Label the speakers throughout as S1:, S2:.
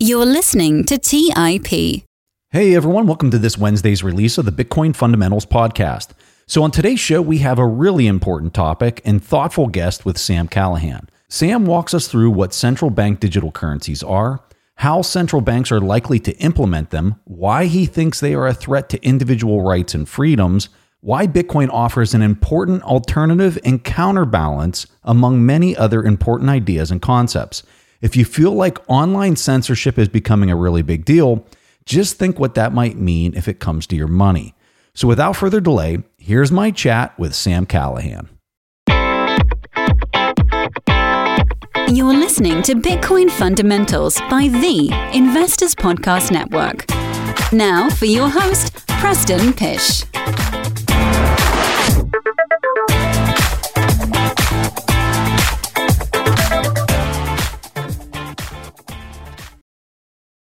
S1: You're listening to TIP.
S2: Hey everyone, welcome to this Wednesday's release of the Bitcoin Fundamentals Podcast. So, on today's show, we have a really important topic and thoughtful guest with Sam Callahan. Sam walks us through what central bank digital currencies are, how central banks are likely to implement them, why he thinks they are a threat to individual rights and freedoms, why Bitcoin offers an important alternative and counterbalance among many other important ideas and concepts. If you feel like online censorship is becoming a really big deal, just think what that might mean if it comes to your money. So, without further delay, here's my chat with Sam Callahan.
S1: You're listening to Bitcoin Fundamentals by the Investors Podcast Network. Now for your host, Preston Pysh.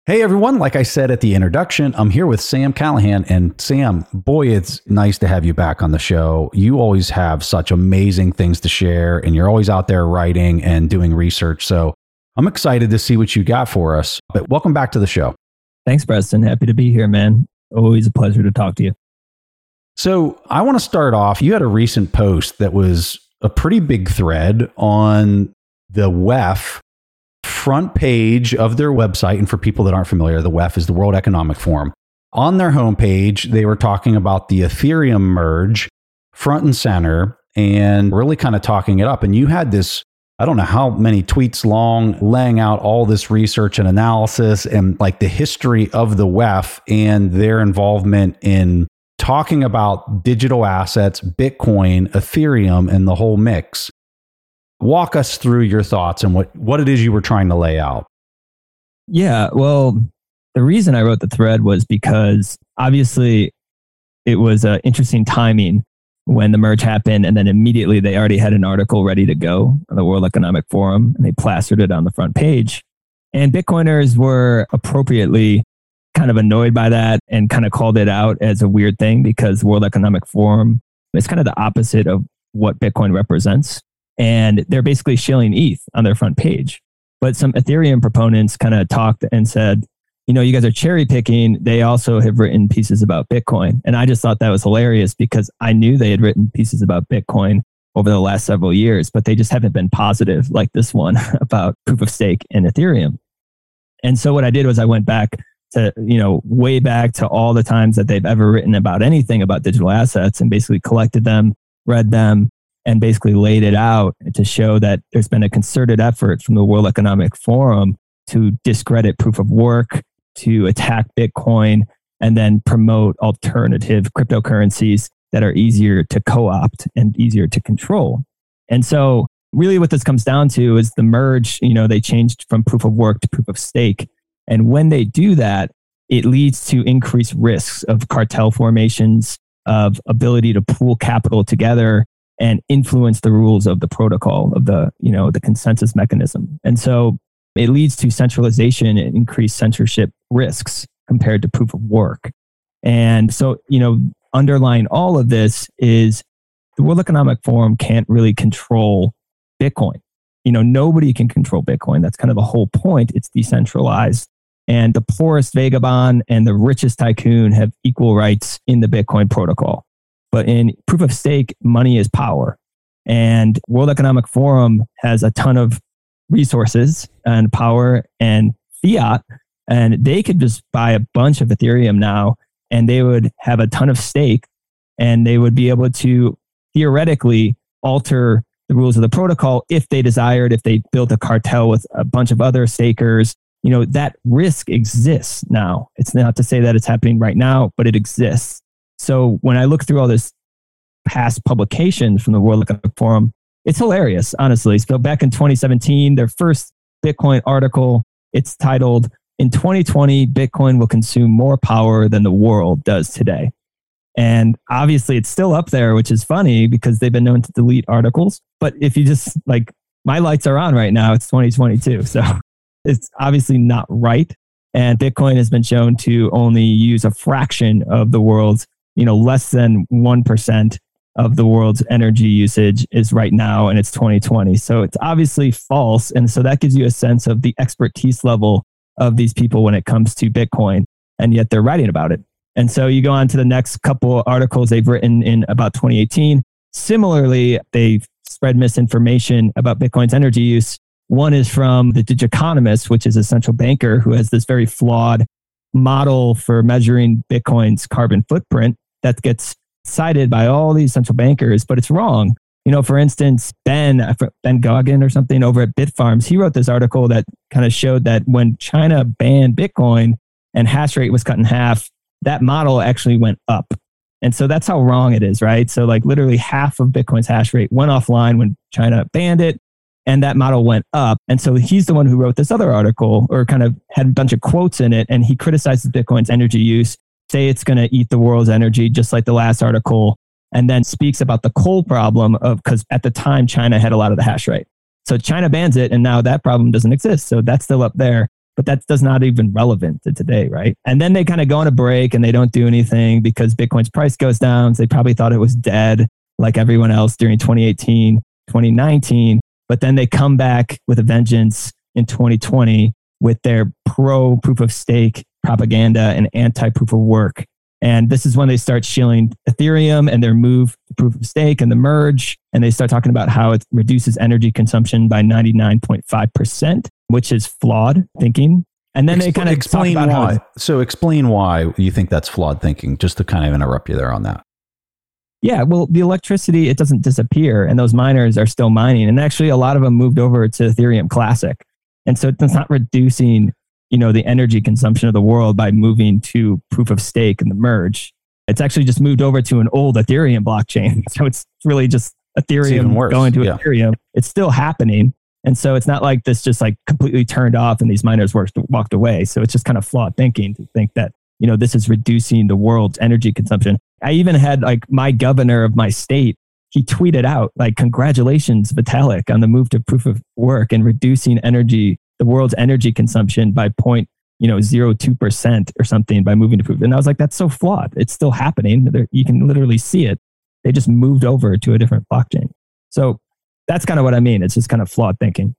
S2: Hey everyone, like I said at the introduction, I'm here with Sam Callahan. And Sam, boy, it's nice to have you back on the show. You always have such amazing things to share, and you're always out there writing and doing research. So I'm excited to see what you got for us. But welcome back to the show.
S3: Thanks, Preston. Happy to be here, man. Always a pleasure to talk to you.
S2: So I want to start off. You had a recent post that was a pretty big thread on the WEF front page of their website, and for people that aren't familiar, the WEF is the World Economic Forum. On their homepage, they were talking about the Ethereum merge front and center and really kind of talking it up. And you had this, I don't know how many tweets long, laying out all this research and analysis and like the history of the WEF and their involvement in talking about digital assets, Bitcoin, Ethereum, and the whole mix. Walk us through your thoughts and what, what it is you were trying to lay out.
S3: Yeah, well, the reason I wrote the thread was because obviously it was uh, interesting timing when the merge happened, and then immediately they already had an article ready to go on the World Economic Forum, and they plastered it on the front page. And Bitcoiners were appropriately kind of annoyed by that and kind of called it out as a weird thing because World Economic Forum is kind of the opposite of what Bitcoin represents and they're basically shilling ETH on their front page. But some Ethereum proponents kind of talked and said, you know, you guys are cherry picking. They also have written pieces about Bitcoin. And I just thought that was hilarious because I knew they had written pieces about Bitcoin over the last several years, but they just haven't been positive like this one about proof of stake and Ethereum. And so what I did was I went back to, you know, way back to all the times that they've ever written about anything about digital assets and basically collected them, read them, and basically laid it out to show that there's been a concerted effort from the World Economic Forum to discredit proof of work, to attack Bitcoin, and then promote alternative cryptocurrencies that are easier to co opt and easier to control. And so, really, what this comes down to is the merge. You know, they changed from proof of work to proof of stake. And when they do that, it leads to increased risks of cartel formations, of ability to pool capital together and influence the rules of the protocol of the you know the consensus mechanism. And so it leads to centralization and increased censorship risks compared to proof of work. And so you know underlying all of this is the world economic forum can't really control bitcoin. You know nobody can control bitcoin. That's kind of the whole point. It's decentralized. And the poorest vagabond and the richest tycoon have equal rights in the bitcoin protocol but in proof of stake, money is power. And World Economic Forum has a ton of resources and power and fiat. And they could just buy a bunch of Ethereum now and they would have a ton of stake and they would be able to theoretically alter the rules of the protocol if they desired, if they built a cartel with a bunch of other stakers. You know, that risk exists now. It's not to say that it's happening right now, but it exists. So when I look through all this past publication from the World Economic Forum, it's hilarious, honestly. So back in 2017, their first Bitcoin article, it's titled, In 2020, Bitcoin will consume more power than the world does today. And obviously, it's still up there, which is funny because they've been known to delete articles. But if you just like, my lights are on right now, it's 2022. So it's obviously not right. And Bitcoin has been shown to only use a fraction of the world's you know, less than 1% of the world's energy usage is right now and it's 2020. So it's obviously false. And so that gives you a sense of the expertise level of these people when it comes to Bitcoin, and yet they're writing about it. And so you go on to the next couple articles they've written in about 2018. Similarly, they spread misinformation about Bitcoin's energy use. One is from the Digiconomist, which is a central banker who has this very flawed model for measuring Bitcoin's carbon footprint that gets cited by all these central bankers, but it's wrong. You know, for instance, Ben uh, Ben Goggin or something over at Bitfarms, he wrote this article that kind of showed that when China banned Bitcoin and hash rate was cut in half, that model actually went up. And so that's how wrong it is, right? So like literally half of Bitcoin's hash rate went offline when China banned it and that model went up. And so he's the one who wrote this other article or kind of had a bunch of quotes in it. And he criticizes Bitcoin's energy use, say it's going to eat the world's energy, just like the last article, and then speaks about the coal problem of because at the time China had a lot of the hash rate. So China bans it, and now that problem doesn't exist. So that's still up there, but that's does not even relevant to today, right? And then they kind of go on a break and they don't do anything because Bitcoin's price goes down. So they probably thought it was dead, like everyone else during 2018, 2019. But then they come back with a vengeance in 2020 with their pro proof of stake propaganda and anti proof of work. And this is when they start shilling Ethereum and their move to proof of stake and the merge. And they start talking about how it reduces energy consumption by 99.5%, which is flawed thinking. And then Expl- they kind of
S2: explain why. so explain why you think that's flawed thinking, just to kind of interrupt you there on that.
S3: Yeah, well, the electricity, it doesn't disappear, and those miners are still mining. And actually, a lot of them moved over to Ethereum Classic. And so it's not reducing, you know, the energy consumption of the world by moving to proof of stake and the merge. It's actually just moved over to an old Ethereum blockchain. So it's really just Ethereum going to yeah. Ethereum. It's still happening. And so it's not like this just like completely turned off and these miners worked, walked away. So it's just kind of flawed thinking to think that, you know, this is reducing the world's energy consumption. I even had like my governor of my state, he tweeted out like, congratulations, Vitalik, on the move to proof of work and reducing energy, the world's energy consumption by point, you know, zero two percent or something by moving to proof. And I was like, that's so flawed. It's still happening. You can literally see it. They just moved over to a different blockchain. So that's kind of what I mean. It's just kind of flawed thinking.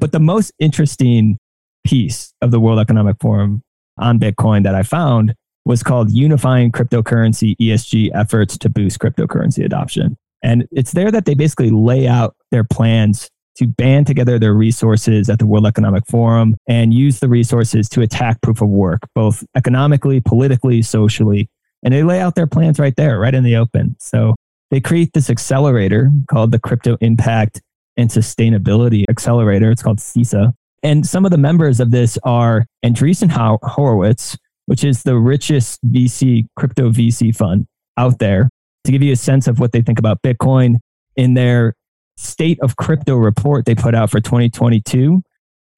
S3: But the most interesting piece of the World Economic Forum on Bitcoin that I found was called Unifying Cryptocurrency ESG Efforts to Boost Cryptocurrency Adoption. And it's there that they basically lay out their plans to band together their resources at the World Economic Forum and use the resources to attack proof of work, both economically, politically, socially. And they lay out their plans right there, right in the open. So they create this accelerator called the Crypto Impact and Sustainability Accelerator. It's called CISA. And some of the members of this are Andreessen Horowitz, which is the richest VC, crypto VC fund out there, to give you a sense of what they think about Bitcoin. In their state of crypto report they put out for 2022,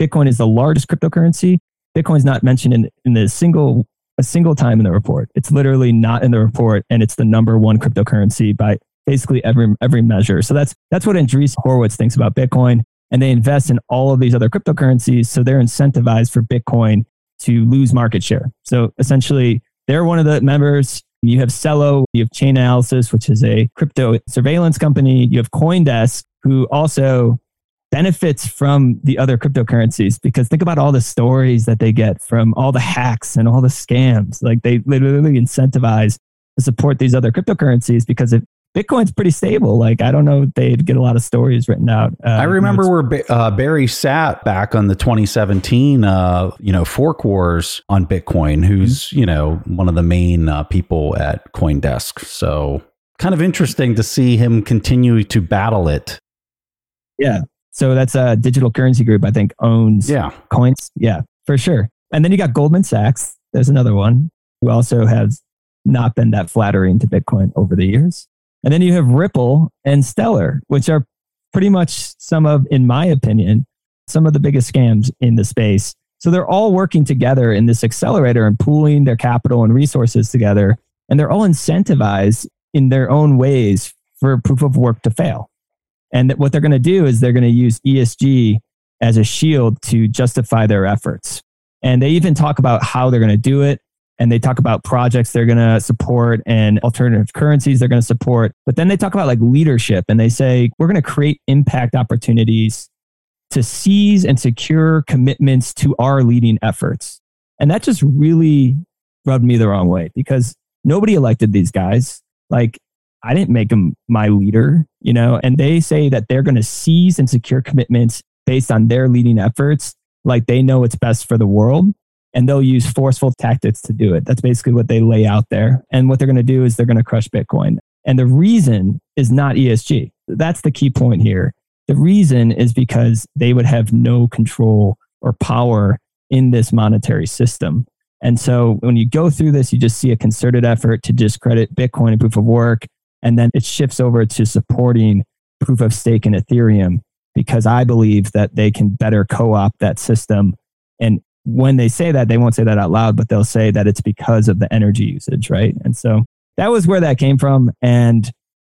S3: Bitcoin is the largest cryptocurrency. Bitcoin is not mentioned in, in the single a single time in the report. It's literally not in the report, and it's the number one cryptocurrency by basically every every measure. So that's that's what Andreessen Horowitz thinks about Bitcoin, and they invest in all of these other cryptocurrencies. So they're incentivized for Bitcoin to lose market share. So essentially, they're one of the members. You have Celo, you have Chainalysis, which is a crypto surveillance company. You have Coindesk, who also benefits from the other cryptocurrencies because think about all the stories that they get from all the hacks and all the scams. Like they literally incentivize to support these other cryptocurrencies because if Bitcoin's pretty stable. Like I don't know, they'd get a lot of stories written out.
S2: Uh, I remember where uh, Barry Silbert back on the 2017, uh, you know, fork wars on Bitcoin. Who's mm-hmm. you know one of the main uh, people at CoinDesk. So kind of interesting to see him continue to battle it.
S3: Yeah. So that's a digital currency group. I think owns
S2: yeah
S3: coins. Yeah, for sure. And then you got Goldman Sachs. There's another one who also has not been that flattering to Bitcoin over the years. And then you have Ripple and Stellar, which are pretty much some of, in my opinion, some of the biggest scams in the space. So they're all working together in this accelerator and pooling their capital and resources together. And they're all incentivized in their own ways for proof of work to fail. And what they're going to do is they're going to use ESG as a shield to justify their efforts. And they even talk about how they're going to do it and they talk about projects they're going to support and alternative currencies they're going to support. But then they talk about like leadership and they say, we're going to create impact opportunities to seize and secure commitments to our leading efforts. And that just really rubbed me the wrong way because nobody elected these guys. Like, I didn't make them my leader, you know, and they say that they're going to seize and secure commitments based on their leading efforts, like they know it's best for the world and they'll use forceful tactics to do it. That's basically what they lay out there. And what they're going to do is they're going to crush Bitcoin. And the reason is not ESG. That's the key point here. The reason is because they would have no control or power in this monetary system. And so when you go through this, you just see a concerted effort to discredit Bitcoin and proof of work. And then it shifts over to supporting proof of stake and Ethereum because I believe that they can better co opt that system. And when they say that, they won't say that out loud, but they'll say that it's because of the energy usage, right? And so that was where that came from. And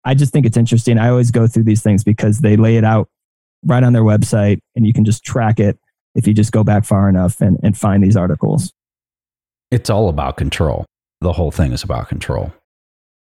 S3: I just think it's interesting. I always go through these things because they lay it out right on their website and you can just track it if you just go back far enough and, and find these articles.
S2: It's all about control. The whole thing is about control.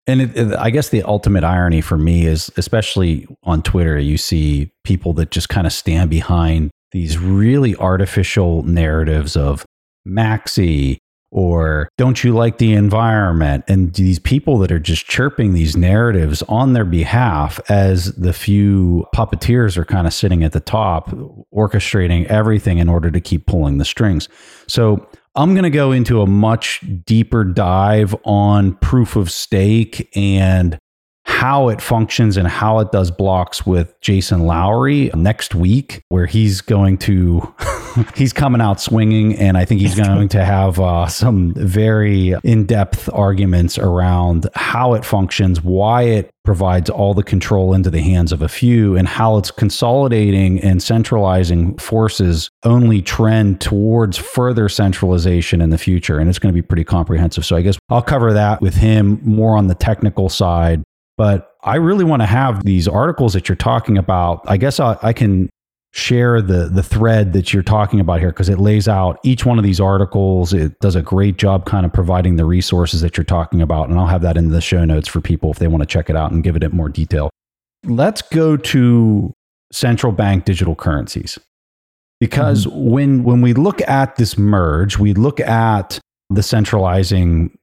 S2: And it, it, I guess the ultimate irony for me is, especially on Twitter, you see people that just kind of stand behind these really artificial narratives of maxi or don't you like the environment and these people that are just chirping these narratives on their behalf as the few puppeteers are kind of sitting at the top orchestrating everything in order to keep pulling the strings. So i'm going to go into a much deeper dive on proof of stake and how it functions and how it does blocks with Jason Lowery next week, where he's going to, he's coming out swinging. And I think he's going to have uh, some very in depth arguments around how it functions, why it provides all the control into the hands of a few, and how it's consolidating and centralizing forces only trend towards further centralization in the future. And it's going to be pretty comprehensive. So I guess I'll cover that with him more on the technical side but I really want to have these articles that you're talking about. I guess I, I can share the the thread that you're talking about here because it lays out each one of these articles. It does a great job kind of providing the resources that you're talking about, and I'll have that in the show notes for people if they want to check it out and give it in more detail. Let's go to central bank digital currencies. Because mm-hmm. when when we look at this merge, we look at the centralizing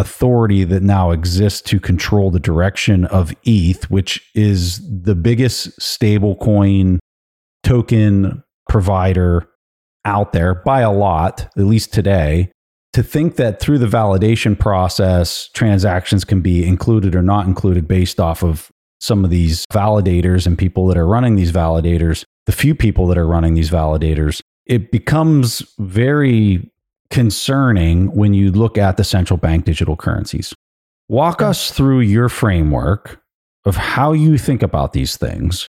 S2: authority that now exists to control the direction of ETH, which is the biggest stablecoin token provider out there by a lot, at least today. To think that through the validation process, transactions can be included or not included based off of some of these validators and people that are running these validators, the few people that are running these validators, it becomes very concerning when you look at the central bank digital currencies. Walk us through your framework of how you think about these things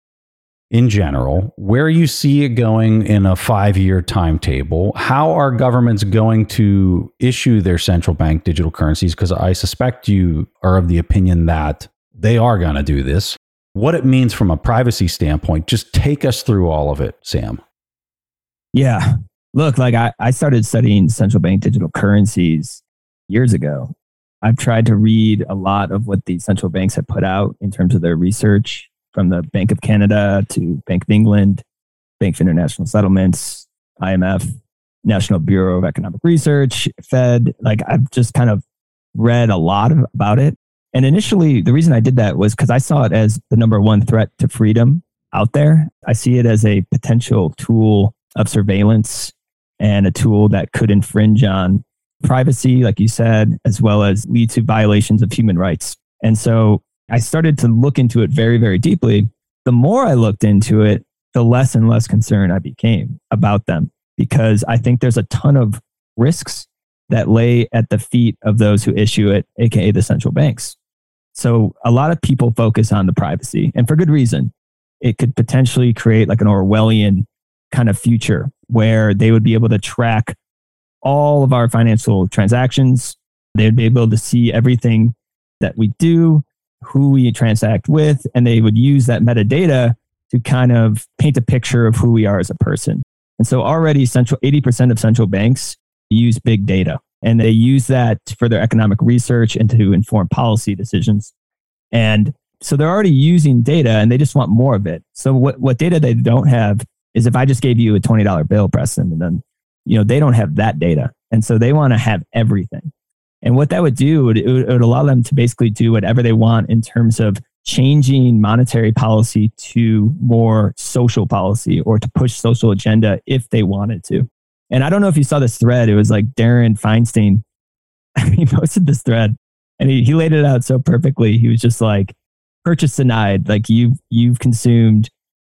S2: in general, where you see it going in a five year timetable, how are governments going to issue their central bank digital currencies? Because I suspect you are of the opinion that they are going to do this. What it means from a privacy standpoint, just take us through all of it, Sam.
S3: Yeah look, like I, I started studying central bank digital currencies years ago. I've tried to read a lot of what the central banks have put out in terms of their research from the Bank of Canada to Bank of England, Bank for International Settlements, IMF, National Bureau of Economic Research, Fed. Like I've just kind of read a lot of, about it. And initially, the reason I did that was because I saw it as the number one threat to freedom out there. I see it as a potential tool of surveillance and a tool that could infringe on privacy, like you said, as well as lead to violations of human rights. And so I started to look into it very, very deeply. The more I looked into it, the less and less concerned I became about them because I think there's a ton of risks that lay at the feet of those who issue it, aka the central banks. So a lot of people focus on the privacy, and for good reason. It could potentially create like an Orwellian kind of future where they would be able to track all of our financial transactions. They would be able to see everything that we do, who we transact with, and they would use that metadata to kind of paint a picture of who we are as a person. And so already central 80% of central banks use big data and they use that for their economic research and to inform policy decisions. And so they're already using data and they just want more of it. So what, what data they don't have is if I just gave you a $20 bill, Preston, and then, you know, they don't have that data. And so they want to have everything. And what that would do, it would, it would allow them to basically do whatever they want in terms of changing monetary policy to more social policy or to push social agenda if they wanted to. And I don't know if you saw this thread. It was like Darren Feinstein. he posted this thread and he, he laid it out so perfectly. He was just like, purchase denied. Like you've, you've consumed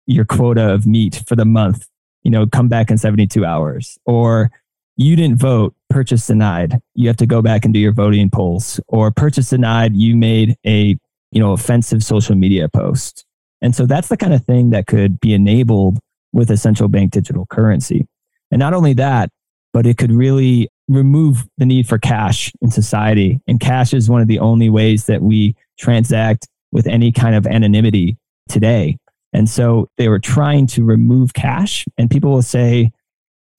S3: your quota of meat for the month, you know, come back in 72 hours. Or you didn't vote, purchase denied. You have to go back and do your voting polls. Or purchase denied, you made a, you know, offensive social media post. And so that's the kind of thing that could be enabled with a central bank digital currency. And not only that, but it could really remove the need for cash in society. And cash is one of the only ways that we transact with any kind of anonymity today. And so they were trying to remove cash, and people will say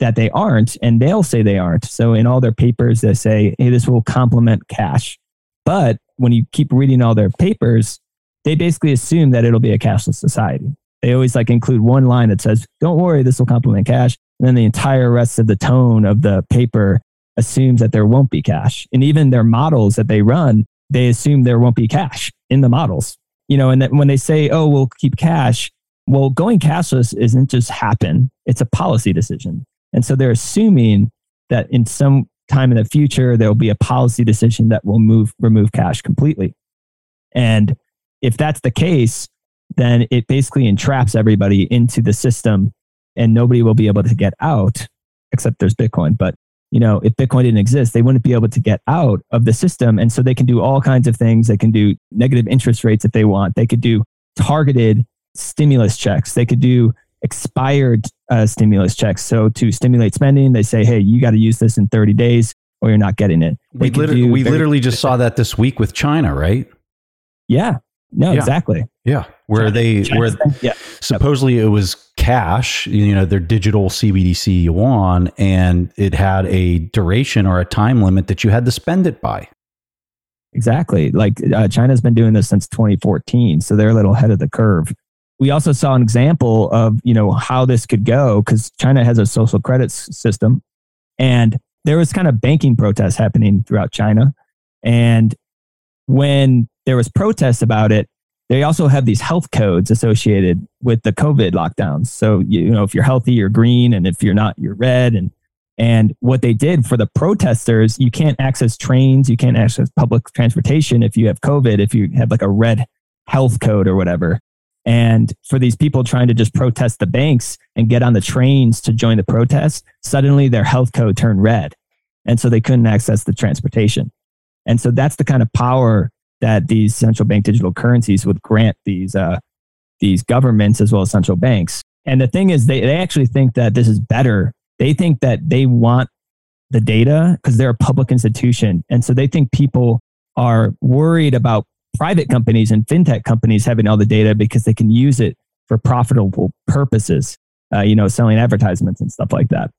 S3: that they aren't, and they'll say they aren't. So in all their papers, they say, hey, this will complement cash. But when you keep reading all their papers, they basically assume that it'll be a cashless society. They always like include one line that says, don't worry, this will complement cash. And then the entire rest of the tone of the paper assumes that there won't be cash. And even their models that they run, they assume there won't be cash in the models you know, and that when they say, oh, we'll keep cash, well, going cashless isn't just happen, it's a policy decision. And so they're assuming that in some time in the future, there will be a policy decision that will move, remove cash completely. And if that's the case, then it basically entraps everybody into the system and nobody will be able to get out except there's Bitcoin. But you know, if Bitcoin didn't exist, they wouldn't be able to get out of the system. And so they can do all kinds of things. They can do negative interest rates if they want. They could do targeted stimulus checks. They could do expired uh, stimulus checks. So to stimulate spending, they say, hey, you got to use this in 30 days or you're not getting it.
S2: They we literally, we literally just saw that this week with China, right?
S3: Yeah. No, yeah. exactly.
S2: Yeah, where they where yeah. supposedly it was cash, you know, their digital CBDC yuan, and it had a duration or a time limit that you had to spend it by.
S3: Exactly. Like uh, China's been doing this since 2014, so they're a little ahead of the curve. We also saw an example of you know how this could go because China has a social credit system, and there was kind of banking protests happening throughout China, and when there was protests about it. They also have these health codes associated with the COVID lockdowns. So you know, if you're healthy, you're green, and if you're not, you're red. And and what they did for the protesters, you can't access trains, you can't access public transportation if you have COVID, if you have like a red health code or whatever. And for these people trying to just protest the banks and get on the trains to join the protest, suddenly their health code turned red. And so they couldn't access the transportation. And so that's the kind of power that these central bank digital currencies would grant these uh, these governments as well as central banks. And the thing is, they, they actually think that this is better. They think that they want the data because they're a public institution. And so they think people are worried about private companies and fintech companies having all the data because they can use it for profitable purposes, uh, you know, selling advertisements and stuff like that.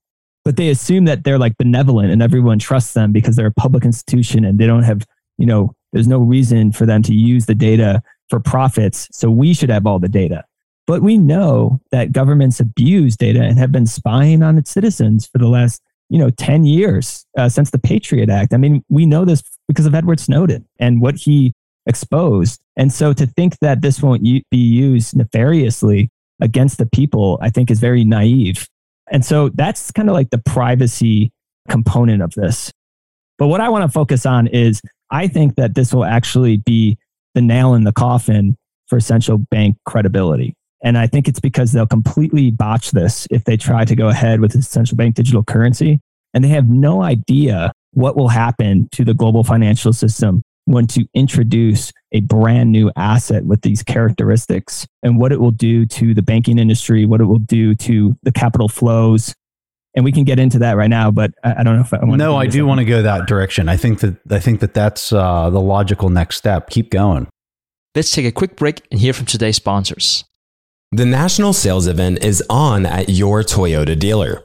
S3: But they assume that they're like benevolent and everyone trusts them because they're a public institution and they don't have, you know, there's no reason for them to use the data for profits. So we should have all the data. But we know that governments abuse data and have been spying on its citizens for the last, you know, 10 years uh, since the Patriot Act. I mean, we know this because of Edward Snowden and what he exposed. And so to think that this won't be used nefariously against the people, I think is very naive. And so that's kind of like the privacy component of this. But what I want to focus on is I think that this will actually be the nail in the coffin for central bank credibility. And I think it's because they'll completely botch this if they try to go ahead with a central bank digital currency. And they have no idea what will happen to the global financial system when to introduce a brand new asset with these characteristics and what it will do to the banking industry, what it will do to the capital flows, and we can get into that right now. But I, I don't know if I
S2: want. To No, I do want to go that direction. I think that I think that that's uh, the logical next step. Keep going.
S4: Let's take a quick break and hear from today's sponsors.
S5: The national sales event is on at your Toyota dealer,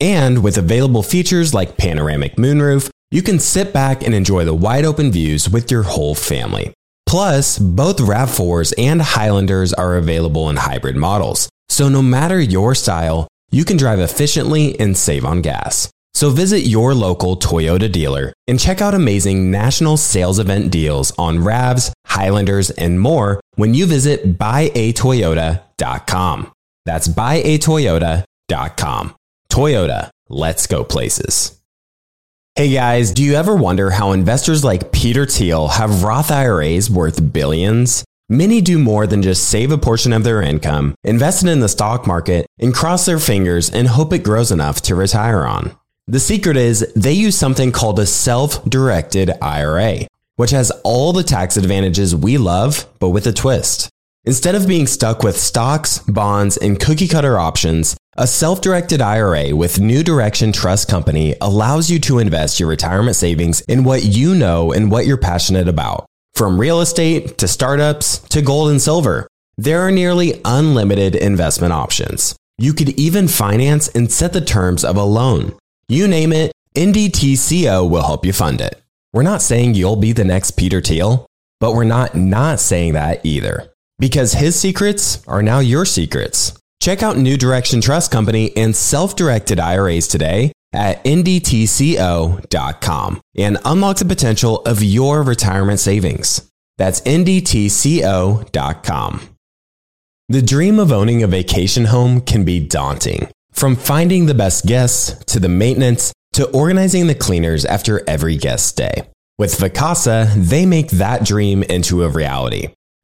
S5: And with available features like panoramic moonroof, you can sit back and enjoy the wide open views with your whole family. Plus, both RAV4s and Highlanders are available in hybrid models. So no matter your style, you can drive efficiently and save on gas. So visit your local Toyota dealer and check out amazing national sales event deals on RAVs, Highlanders, and more when you visit buyatoyota.com. That's buyatoyota.com. Toyota, let's go places. Hey guys, do you ever wonder how investors like Peter Thiel have Roth IRAs worth billions? Many do more than just save a portion of their income, invest it in the stock market, and cross their fingers and hope it grows enough to retire on. The secret is they use something called a self directed IRA, which has all the tax advantages we love, but with a twist. Instead of being stuck with stocks, bonds, and cookie cutter options, a self directed IRA with New Direction Trust Company allows you to invest your retirement savings in what you know and what you're passionate about. From real estate to startups to gold and silver, there are nearly unlimited investment options. You could even finance and set the terms of a loan. You name it, NDTCO will help you fund it. We're not saying you'll be the next Peter Thiel, but we're not not saying that either. Because his secrets are now your secrets. Check out New Direction Trust Company and self directed IRAs today at ndtco.com and unlock the potential of your retirement savings. That's ndtco.com. The dream of owning a vacation home can be daunting. From finding the best guests to the maintenance to organizing the cleaners after every guest stay. With Vacasa, they make that dream into a reality.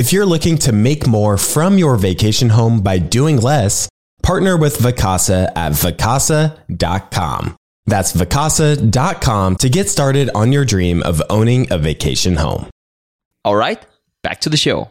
S5: If you're looking to make more from your vacation home by doing less, partner with Vacasa at vacasa.com. That's vacasa.com to get started on your dream of owning a vacation home.
S4: All right, back to the show.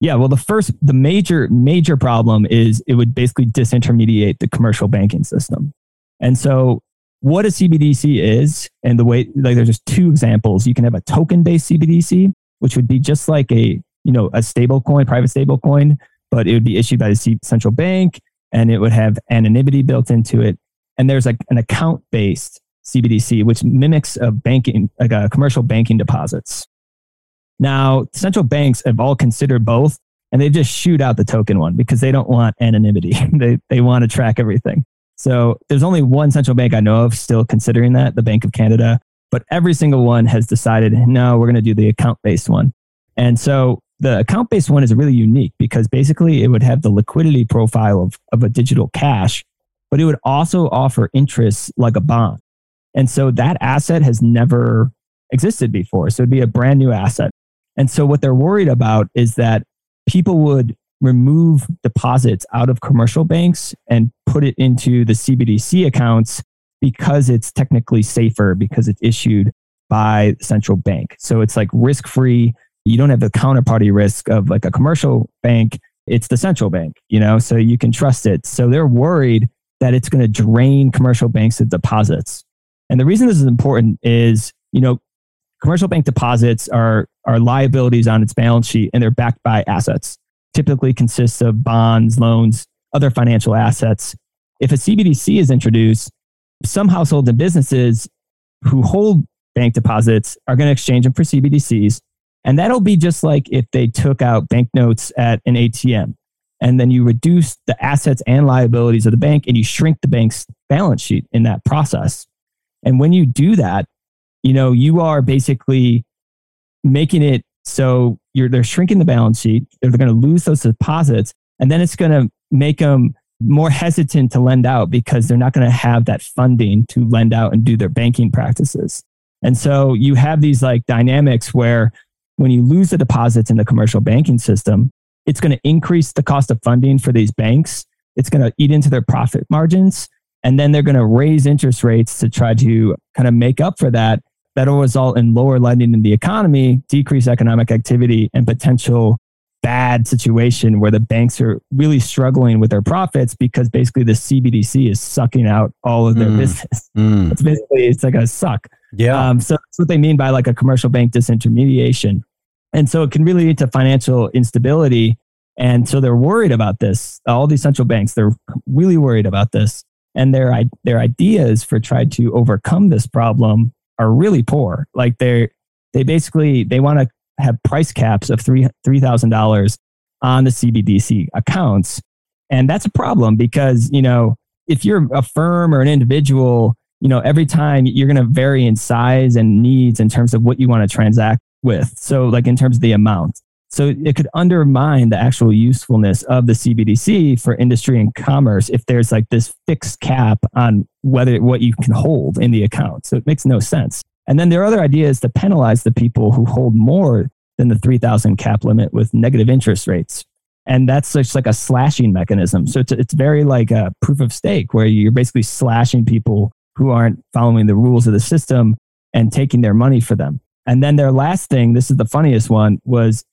S3: Yeah, well, the first, the major, major problem is it would basically disintermediate the commercial banking system. And so, what a CBDC is, and the way, like, there's just two examples. You can have a token based CBDC, which would be just like a you know, a stable coin, private stable coin, but it would be issued by the central bank and it would have anonymity built into it. And there's like an account based CBDC, which mimics a banking, like a commercial banking deposits. Now, central banks have all considered both and they just shoot out the token one because they don't want anonymity. they, they want to track everything. So there's only one central bank I know of still considering that, the Bank of Canada. But every single one has decided, no, we're going to do the account based one. And so the account based one is really unique because basically it would have the liquidity profile of, of a digital cash, but it would also offer interest like a bond. And so that asset has never existed before. So it'd be a brand new asset. And so what they're worried about is that people would remove deposits out of commercial banks and put it into the CBDC accounts because it's technically safer because it's issued by the central bank. So it's like risk free you don't have the counterparty risk of like a commercial bank. It's the central bank, you know, so you can trust it. So they're worried that it's going to drain commercial banks of deposits. And the reason this is important is, you know, commercial bank deposits are, are liabilities on its balance sheet and they're backed by assets. Typically consists of bonds, loans, other financial assets. If a CBDC is introduced, some households and businesses who hold bank deposits are going to exchange them for CBDCs and that'll be just like if they took out banknotes at an ATM and then you reduce the assets and liabilities of the bank and you shrink the bank's balance sheet in that process. And when you do that, you know, you are basically making it So you're, they're shrinking the balance sheet. They're going to lose those deposits. And then it's going to make them more hesitant to lend out because they're not going to have that funding to lend out and do their banking practices. And so you have these like dynamics where when you lose the deposits in the commercial banking system, it's going to increase the cost of funding for these banks. It's going to eat into their profit margins. And then they're going to raise interest rates to try to kind of make up for that. That'll result in lower lending in the economy, decrease economic activity, and potential bad situation where the banks are really struggling with their profits because basically the CBDC is sucking out all of their mm. business. Mm. It's basically it's like a suck.
S2: Yeah.
S3: Um, so that's what they mean by like a commercial bank disintermediation. And so it can really lead to financial instability. And so they're worried about this. All these central banks, they're really worried about this. And their, their ideas for trying to overcome this problem are really poor. Like they're, they basically, they want to have price caps of three $3,000 on the CBDC accounts. And that's a problem because, you know, if you're a firm or an individual, you know, every time you're going to vary in size and needs in terms of what you want to transact with. So, like in terms of the amount. So, it could undermine the actual usefulness of the CBDC for industry and commerce if there's like this fixed cap on whether what you can hold in the account. So, it makes no sense. And then their other idea is to penalize the people who hold more than the 3000 cap limit with negative interest rates. And that's just like a slashing mechanism. So it's, it's very like a proof of stake where you're basically slashing people who aren't following the rules of the system and taking their money for them. And then their last thing, this is the funniest one, was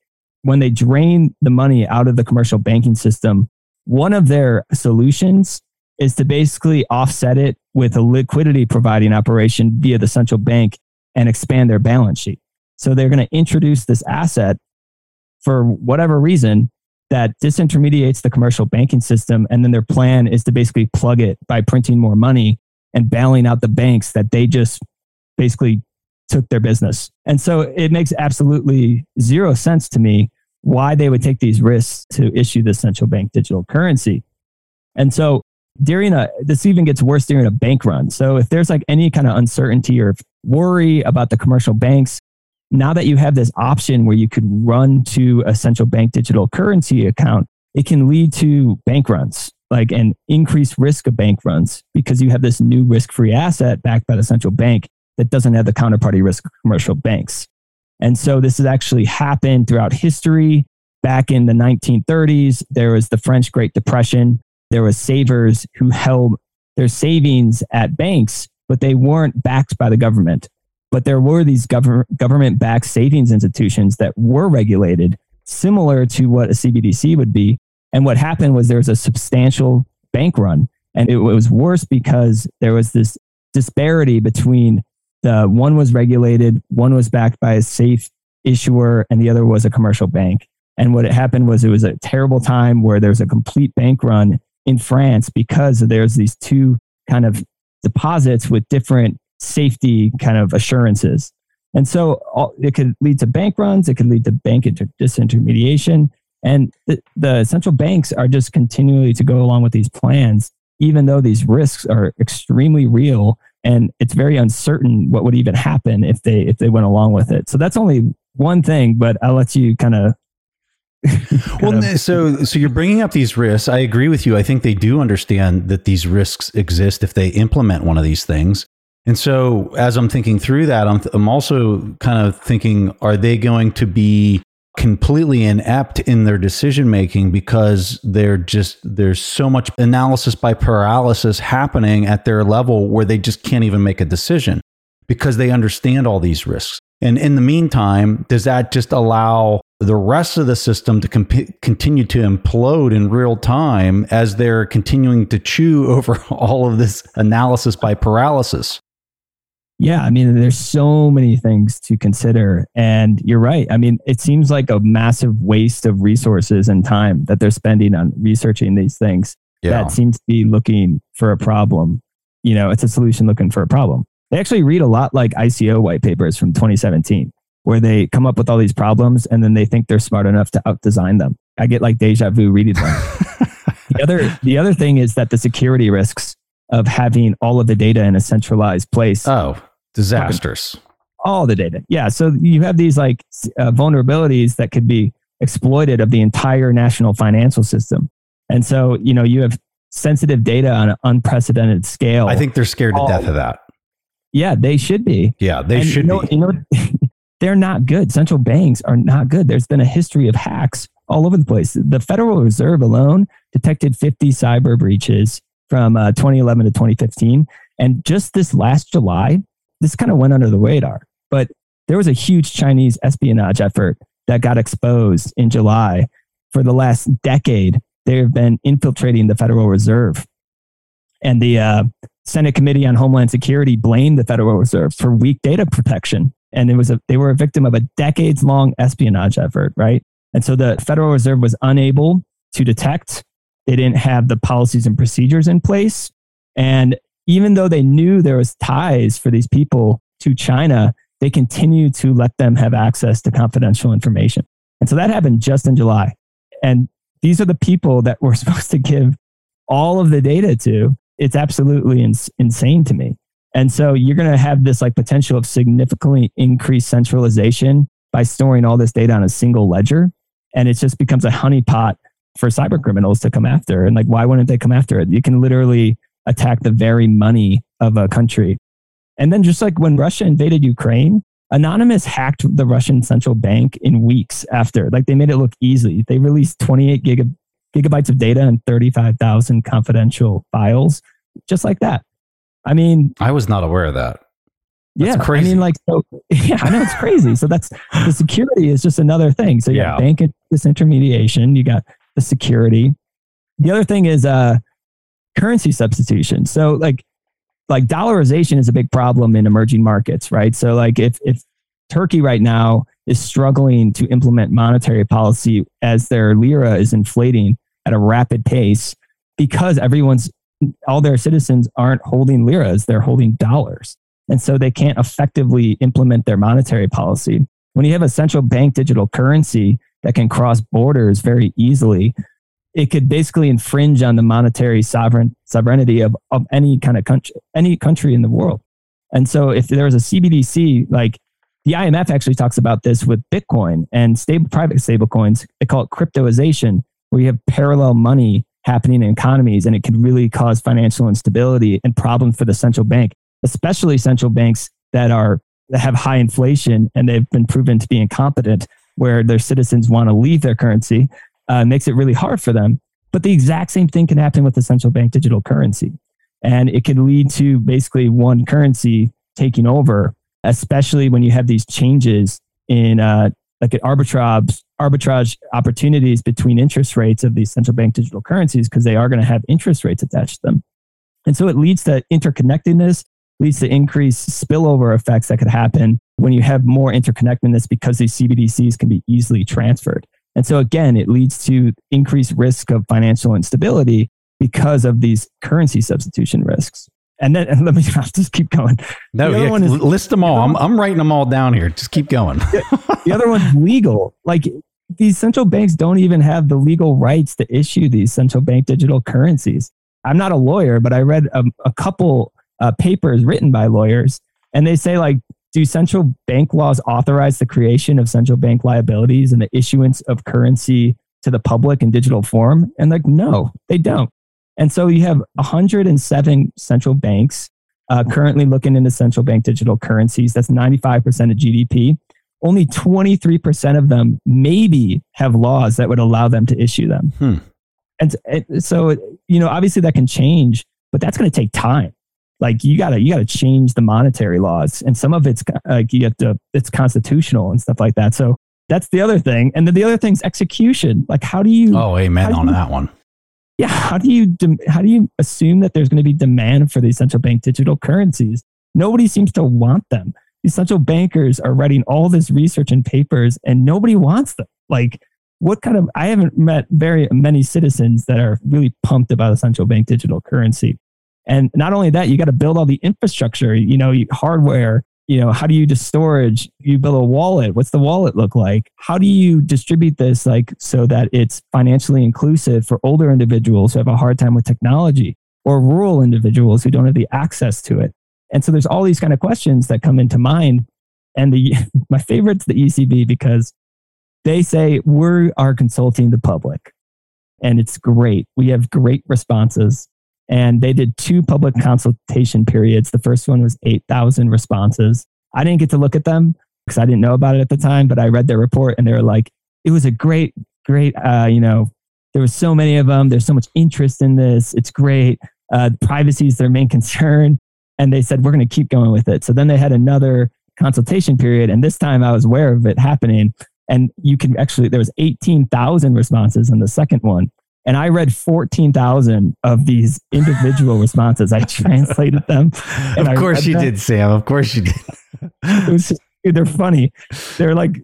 S3: when they drain the money out of the commercial banking system, one of their solutions is to basically offset it with a liquidity providing operation via the central bank and expand their balance sheet. So they're going to introduce this asset for whatever reason that disintermediates the commercial banking system. And then their plan is to basically plug it by printing more money and bailing out the banks that they just basically took their business. And so it makes absolutely zero sense to me why they would take these risks to issue the central bank digital currency. And so during a this even gets worse during a bank run. So if there's like any kind of uncertainty or worry about the commercial banks, now that you have this option where you could run to a central bank digital currency account, it can lead to bank runs, like an increased risk of bank runs because you have this new risk-free asset backed by the central bank that doesn't have the counterparty risk of commercial banks. And so this has actually happened throughout history. Back in the 1930s, there was the French Great Depression there was savers who held their savings at banks, but they weren't backed by the government. But there were these government government backed savings institutions that were regulated, similar to what a CBDC would be. And what happened was there was a substantial bank run. And it was worse because there was this disparity between the one was regulated, one was backed by a safe issuer, and the other was a commercial bank. And what happened was it was a terrible time where there was a complete bank run in France because there's these two kind of deposits with different safety kind of assurances. And so all, it could lead to bank runs, it could lead to bank inter- disintermediation. And the, the central banks are just continually to go along with these plans, even though these risks are extremely real and it's very uncertain what would even happen if they if they went along with it. So that's only one thing, but I'll let you kind of
S2: well, so so you're bringing up these risks. I agree with you. I think they do understand that these risks exist if they implement one of these things. And so, as I'm thinking through that, I'm, I'm also kind of thinking: Are they going to be completely inept in their decision making because they're just there's so much analysis by paralysis happening at their level where they just can't even make a decision because they understand all these risks. And in the meantime, does that just allow the rest of the system to comp- continue to implode in real time as they're continuing to chew over all of this analysis by paralysis?
S3: Yeah, I mean, there's so many things to consider. And you're right. I mean, it seems like a massive waste of resources and time that they're spending on researching these things yeah. that seems to be looking for a problem. You know, it's a solution looking for a problem. They actually read a lot like ICO white papers from 2017, where they come up with all these problems and then they think they're smart enough to outdesign them. I get like deja vu reading them. the other the other thing is that the security risks of having all of the data in a centralized place.
S2: Oh, disasters.
S3: All the data. Yeah. So you have these like uh, vulnerabilities that could be exploited of the entire national financial system. And so, you know, you have sensitive data on an unprecedented scale.
S2: I think they're scared to death of that.
S3: Yeah, they should be.
S2: Yeah, they
S3: And
S2: should
S3: you know,
S2: be.
S3: You know, they're not good. Central banks are not good. There's been a history of hacks all over the place. The Federal Reserve alone detected 50 cyber breaches from uh, 2011 to 2015. And just this last July, this kind of went under the radar. But there was a huge Chinese espionage effort that got exposed in July. For the last decade, they have been infiltrating the Federal Reserve. And the uh, Senate Committee on Homeland Security blamed the Federal Reserve for weak data protection. And it was a, they were a victim of a decades long espionage effort, right? And so the Federal Reserve was unable to detect. They didn't have the policies and procedures in place. And even though they knew there was ties for these people to China, they continued to let them have access to confidential information. And so that happened just in July. And these are the people that we're supposed to give all of the data to. It's absolutely ins- insane to me. And so you're going to have this like potential of significantly increased centralization by storing all this data on a single ledger. And it just becomes a honeypot for cyber criminals to come after. And like, why wouldn't they come after it? You can literally attack the very money of a country. And then just like when Russia invaded Ukraine, Anonymous hacked the Russian central bank in weeks after. Like they made it look easy. They released 28 giga, gigabytes of data and 35,000 confidential files, just like that. I mean,
S2: I was not aware of that. That's
S3: yeah,
S2: crazy.
S3: I mean, like, so yeah, I know it's crazy. So that's the security is just another thing. So you
S2: Yeah.
S3: got bank disintermediation, you got the security. The other thing is uh, currency substitution. So like, like dollarization is a big problem in emerging markets, right? So like, if if Turkey right now is struggling to implement monetary policy as their lira is inflating at a rapid pace because everyone's all their citizens aren't holding liras, they're holding dollars. And so they can't effectively implement their monetary policy. When you have a central bank digital currency that can cross borders very easily, it could basically infringe on the monetary sovereign sovereignty of, of any kind of country, any country in the world. And so if there was a CBDC, like the IMF actually talks about this with Bitcoin and stable private stable coins, they call it cryptoization, where you have parallel money happening in economies and it could really cause financial instability and problems for the central bank, especially central banks that are that have high inflation and they've been proven to be incompetent where their citizens want to leave their currency uh, makes it really hard for them. But the exact same thing can happen with the central bank digital currency. And it could lead to basically one currency taking over, especially when you have these changes in uh, like arbitrage, arbitrage opportunities between interest rates of these central bank digital currencies because they are going to have interest rates attached to them. And so it leads to interconnectedness, leads to increased spillover effects that could happen when you have more interconnectedness because these CBDCs can be easily transferred. And so again, it leads to increased risk of financial instability because of these currency substitution risks. And then and let me I'll just keep going.
S2: No,
S3: The other
S2: yeah,
S3: one is-
S2: list them all. I'm, I'm writing them all down here. Just keep going.
S3: The other one's legal. Like these central banks don't even have the legal rights to issue these central bank digital currencies. I'm not a lawyer, but I read a, a couple uh, papers written by lawyers, and they say like, do central bank laws authorize the creation of central bank liabilities and the issuance of currency to the public in digital form? And like, no, they don't. And so you have 107 central banks uh, currently looking into central bank digital currencies. That's 95% of GDP only 23% of them maybe have laws that would allow them to issue them.
S2: Hmm.
S3: And, and so, you know, obviously that can change, but that's going to take time. Like you gotta, you gotta change the monetary laws, and some of it's like you have to, it's constitutional and stuff like that. So that's the other thing. And then the other thing's execution. Like, how do you?
S2: Oh, amen on
S3: you-
S2: that one.
S3: yeah how do you how do you assume that there's going to be demand for these central bank digital currencies nobody seems to want them these central bankers are writing all this research and papers and nobody wants them like what kind of i haven't met very many citizens that are really pumped about a central bank digital currency and not only that you got to build all the infrastructure you know hardware you know how do you do storage? You build a wallet what's the wallet look like? How do you distribute this like so that it's financially inclusive for older individuals who have a hard time with technology or rural individuals who don't have the access to it? And so there's all these kind of questions that come into mind. And the my favorite's the ECB because they say we are consulting the public, and it's great. We have great responses, and they did two public consultation periods. The first one was eight thousand responses. I didn't get to look at them because I didn't know about it at the time, but I read their report, and they were like, it was a great, great, uh, you know, there was so many of them. There's so much interest in this. It's great. Uh, privacy is their main concern. And they said, we're going to keep going with it. So then they had another consultation period. And this time I was aware of it happening. And you can actually, there was 18,000 responses in the second one. And I read 14,000 of these individual responses. I translated them.
S2: of course you
S3: them.
S2: did, Sam. Of course you did.
S3: It was they're funny. They're like,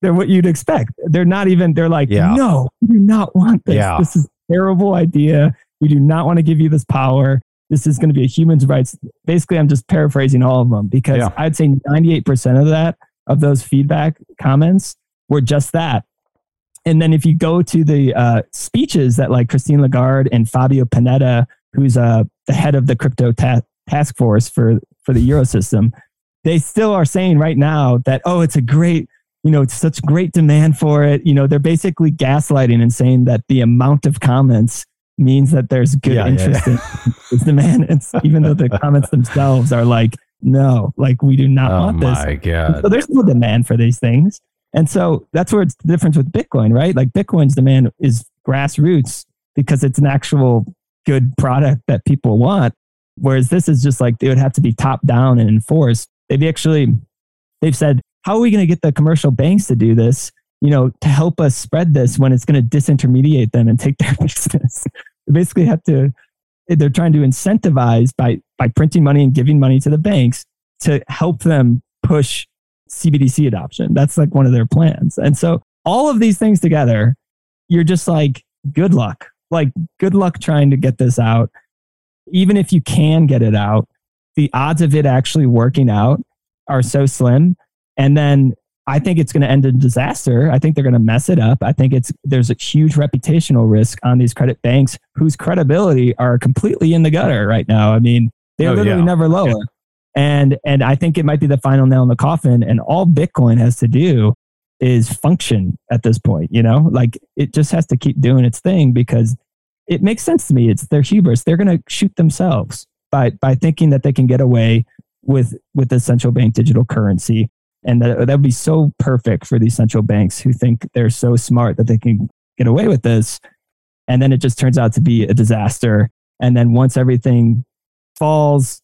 S3: they're what you'd expect. They're not even, they're like,
S2: Yeah.
S3: no, we do not want this.
S2: Yeah.
S3: This is a terrible idea. We do not want to give you this power. This is going to be a human's rights. Basically, I'm just paraphrasing all of them because
S2: Yeah.
S3: I'd say 98% of that, of those feedback comments were just that. And then if you go to the uh, speeches that like Christine Lagarde and Fabio Panetta, who's uh, the head of the crypto ta- task force for, for the Eurosystem, they still are saying right now that, oh, it's a great, you know, it's such great demand for it. You know, they're basically gaslighting and saying that the amount of comments means that there's good
S2: Yeah, yeah,
S3: interest in this demand. It's, even though the comments themselves are like, no, like we do not
S2: oh
S3: want this.
S2: my God.
S3: So there's no demand for these things. And so that's where it's the difference with Bitcoin, right? Like Bitcoin's demand is grassroots because it's an actual good product that people want. Whereas this is just like, it would have to be top down and enforced. They've actually, they've said, how are we going to get the commercial banks to do this? You know, to help us spread this when it's going to disintermediate them and take their business. They basically have to, they're trying to incentivize by, by printing money and giving money to the banks to help them push CBDC adoption. That's like one of their plans. And so all of these things together, you're just like, good luck. Like, good luck trying to get this out. Even if you can get it out, the odds of it actually working out are so slim. And then I think it's going to end in disaster. I think they're going to mess it up. I think it's there's a huge reputational risk on these credit banks whose credibility are completely in the gutter right now. I mean, they're
S2: Oh,
S3: literally
S2: yeah.
S3: never lower. And and I think it might be the final nail in the coffin. And all Bitcoin has to do is function at this point. You know, like it just has to keep doing its thing because it makes sense to me. It's their hubris. They're going to shoot themselves by by thinking that they can get away with with the central bank digital currency, and that that would be so perfect for these central banks who think they're so smart that they can get away with this, and then it just turns out to be a disaster. And then once everything falls,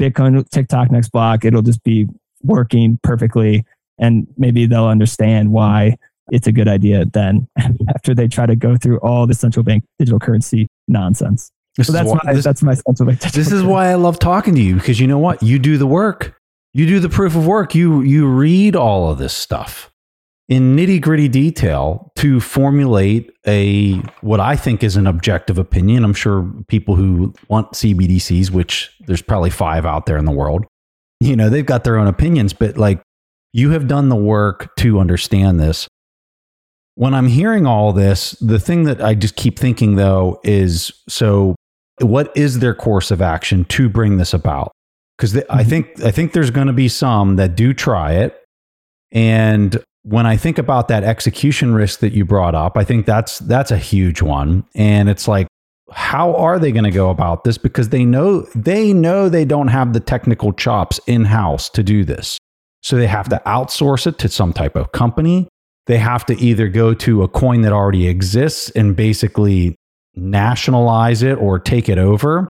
S3: Bitcoin, TikTok, next block, it'll just be working perfectly, and maybe they'll understand why it's a good idea then after they try to go through all the central bank digital currency nonsense.
S2: This
S3: So that's
S2: why-
S3: my
S2: this-
S3: that's my central bank. digital
S2: this is why I love talking to you because you know what? You do the work. You do the proof of work. You you read all of this stuff in nitty gritty detail to formulate a what I think is an objective opinion. I'm sure people who want CBDCs, which there's probably five out there in the world, you know, they've got their own opinions, but like you have done the work to understand this. When I'm hearing all this, the thing that I just keep thinking though is so what is their course of action to bring this about? Because I
S3: Mhm.
S2: think I think there's going to be some that do try it, and when I think about that execution risk that you brought up, I think that's that's a huge one. And it's like, how are they going to go about this? Because they know they know they don't have the technical chops in house to do this, so they have to outsource it to some type of company. They have to either go to a coin that already exists and basically nationalize it or take it over.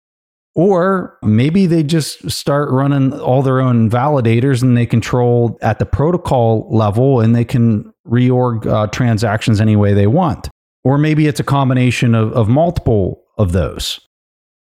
S2: Or maybe they just start running all their own validators and they control at the protocol level and they can reorg uh, transactions any way they want. Or maybe it's a combination of, of multiple of those.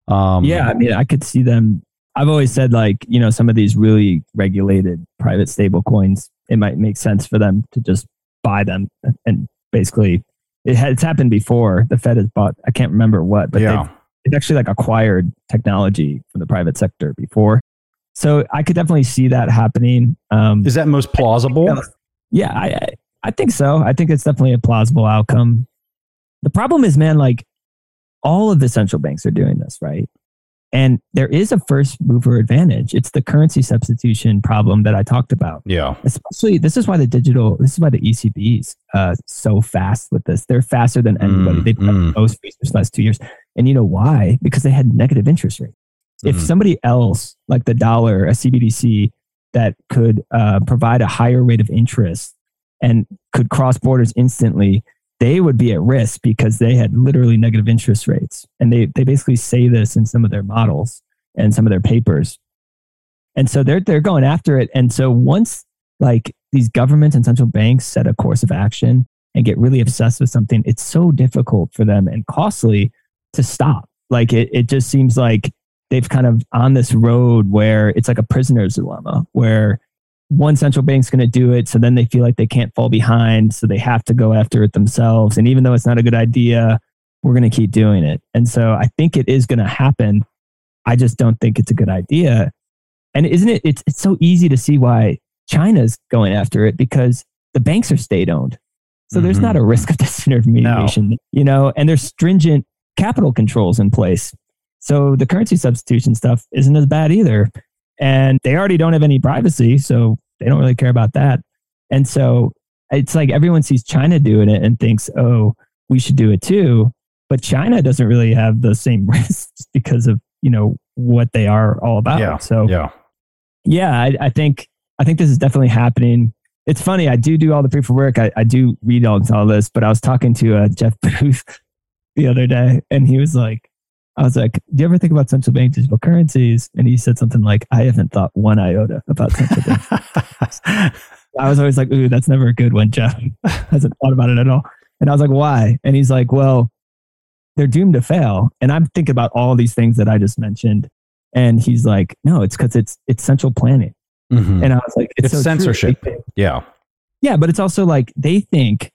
S2: Um,
S3: yeah, I mean, I could see them. I've always said, like, you know, some of these really regulated private stable coins, it might make sense for them to just buy them and basically it had, it's happened before. The Fed has bought, I can't remember what, but
S2: yeah.
S3: It's actually like acquired technology from the private sector before. So I could definitely see that happening. Um,
S2: Is that most plausible?
S3: yeah, I, I I think so. I think it's definitely a plausible outcome. The problem is, man, like all of the central banks are doing this, right? And there is a first mover advantage. It's the currency substitution problem that I talked about.
S2: Yeah.
S3: Especially, this is why the digital, this is why the ECB's uh, so fast with this. They're faster than anybody.
S2: Mm,
S3: They've done
S2: mm.
S3: the most research last two years. And you know why? Because they had negative interest rates. If
S2: Mm.
S3: somebody else, like the dollar, a CBDC, that could uh, provide a higher rate of interest and could cross borders instantly, they would be at risk because they had literally negative interest rates. And they, they basically say this in some of their models and some of their papers. And so they're, they're going after it. And so once like these governments and central banks set a course of action and get really obsessed with something, it's so difficult for them and costly to stop. Like it, it just seems like they've kind of on this road where it's like a prisoner's dilemma where one central bank's going to do it so then they feel like they can't fall behind so they have to go after it themselves and even though it's not a good idea we're going to keep doing it. And so i think it is going to happen. I just don't think it's a good idea. And isn't it it's, it's so easy to see why china's going after it because the banks are state owned so there's
S2: Mhm.
S3: not a risk of disintermediation you know and there's stringent capital controls in place so the currency substitution stuff isn't as bad either. And they already don't have any privacy, so they don't really care about that. And so it's like everyone sees China doing it and thinks, oh, we should do it too. But China doesn't really have the same risks because of, you know, what they are all about.
S2: Yeah.
S3: So
S2: Yeah.
S3: yeah, I, I think I think this is definitely happening. It's funny. I do do all the proof of work. I, I do read all, all this, but I was talking to uh, Jeff Booth the other day, and he was like, I was like, "Do you ever think about central bank digital currencies?" And he said something like, "I haven't thought one iota about central bank." I was always like, "Ooh, that's never a good one." Jeff hasn't thought about it at all, and I was like, "Why?" And he's like, "Well, they're doomed to fail." And I'm thinking about all these things that I just mentioned, and he's like, "No, it's because it's it's central planning."
S2: Mhm.
S3: And I was like, "It's,
S2: It's
S3: so
S2: censorship.
S3: They-
S2: yeah.
S3: yeah, but it's also like they think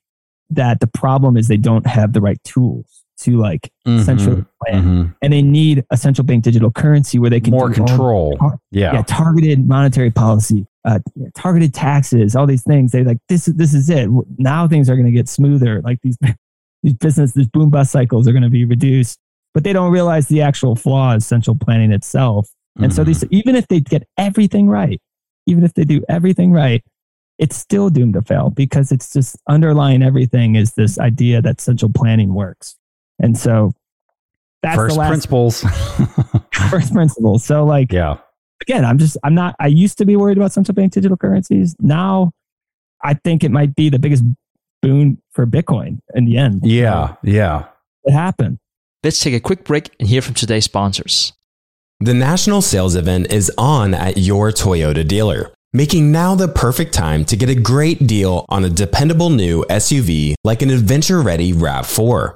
S3: that the problem is they don't have the right tools to like
S2: Mhm.
S3: centrally plan,
S2: Mhm.
S3: and they need a central bank digital currency where they can
S2: More control.
S3: yeah.
S2: Yeah.
S3: targeted monetary policy, uh, targeted taxes, all these things. They like this. This is it. Now things are going to get smoother. Like these these business, these boom bust cycles are going to be reduced, but they don't realize the actual flaw is central planning itself. And so
S2: Mhm.
S3: these, even if they get everything right, even if they do everything right, it's still doomed to fail because it's just underlying everything is this idea that central planning works. And so that's
S2: First
S3: the last
S2: principles.
S3: first principles. So like
S2: yeah.
S3: again, I'm just I'm not I used to be worried about central bank digital currencies. Now I think it might be the biggest boon for Bitcoin in the end.
S2: Yeah. Yeah.
S3: It happened.
S4: Let's take a quick break and hear from today's sponsors.
S5: The national sales event is on at your Toyota dealer, making now the perfect time to get a great deal on a dependable new SUV like an adventure ready RAV4.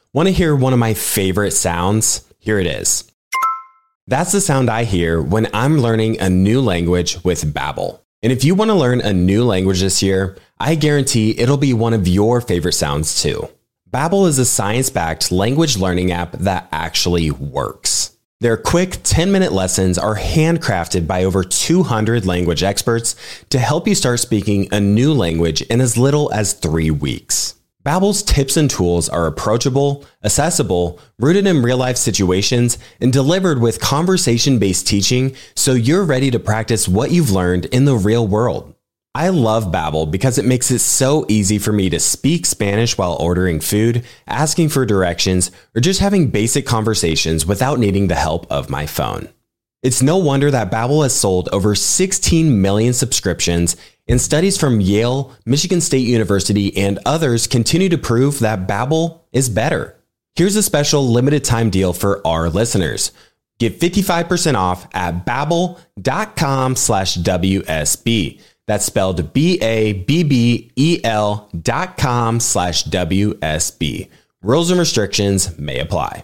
S5: Want to hear one of my favorite sounds? Here it is. That's the sound I hear when I'm learning a new language with Babbel. And if you want to learn a new language this year, I guarantee it'll be one of your favorite sounds too. Babbel is a science-backed language learning app that actually works. Their quick 10-minute lessons are handcrafted by over 200 language experts to help you start speaking a new language in as little as 3 weeks. Babbel's tips and tools are approachable, accessible, rooted in real-life situations, and delivered with conversation-based teaching so you're ready to practice what you've learned in the real world. I love Babbel because it makes it so easy for me to speak Spanish while ordering food, asking for directions, or just having basic conversations without needing the help of my phone. It's no wonder that Babbel has sold over 16 million subscriptions, and studies from Yale, Michigan State University, and others continue to prove that Babbel is better. Here's a special limited time deal for our listeners. Get 55% off at babbel.com slash WSB. That's spelled B-A-B-B-E-L dot com slash W-S-B. Rules and restrictions may apply.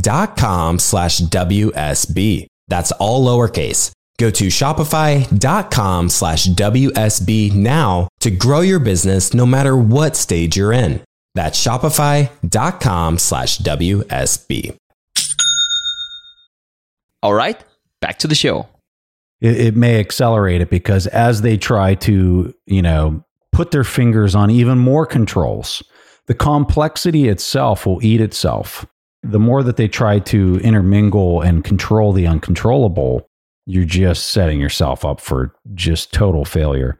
S5: dot com slash WSB. That's all lowercase. Go to shopify.com slash WSB now to grow your business no matter what stage you're in. That's shopify.com slash WSB.
S4: All right, back to the show.
S2: It, it may accelerate it because as they try to, you know, put their fingers on even more controls, the complexity itself will eat itself the more that they try to intermingle and control the uncontrollable, you're just setting yourself up for just total failure.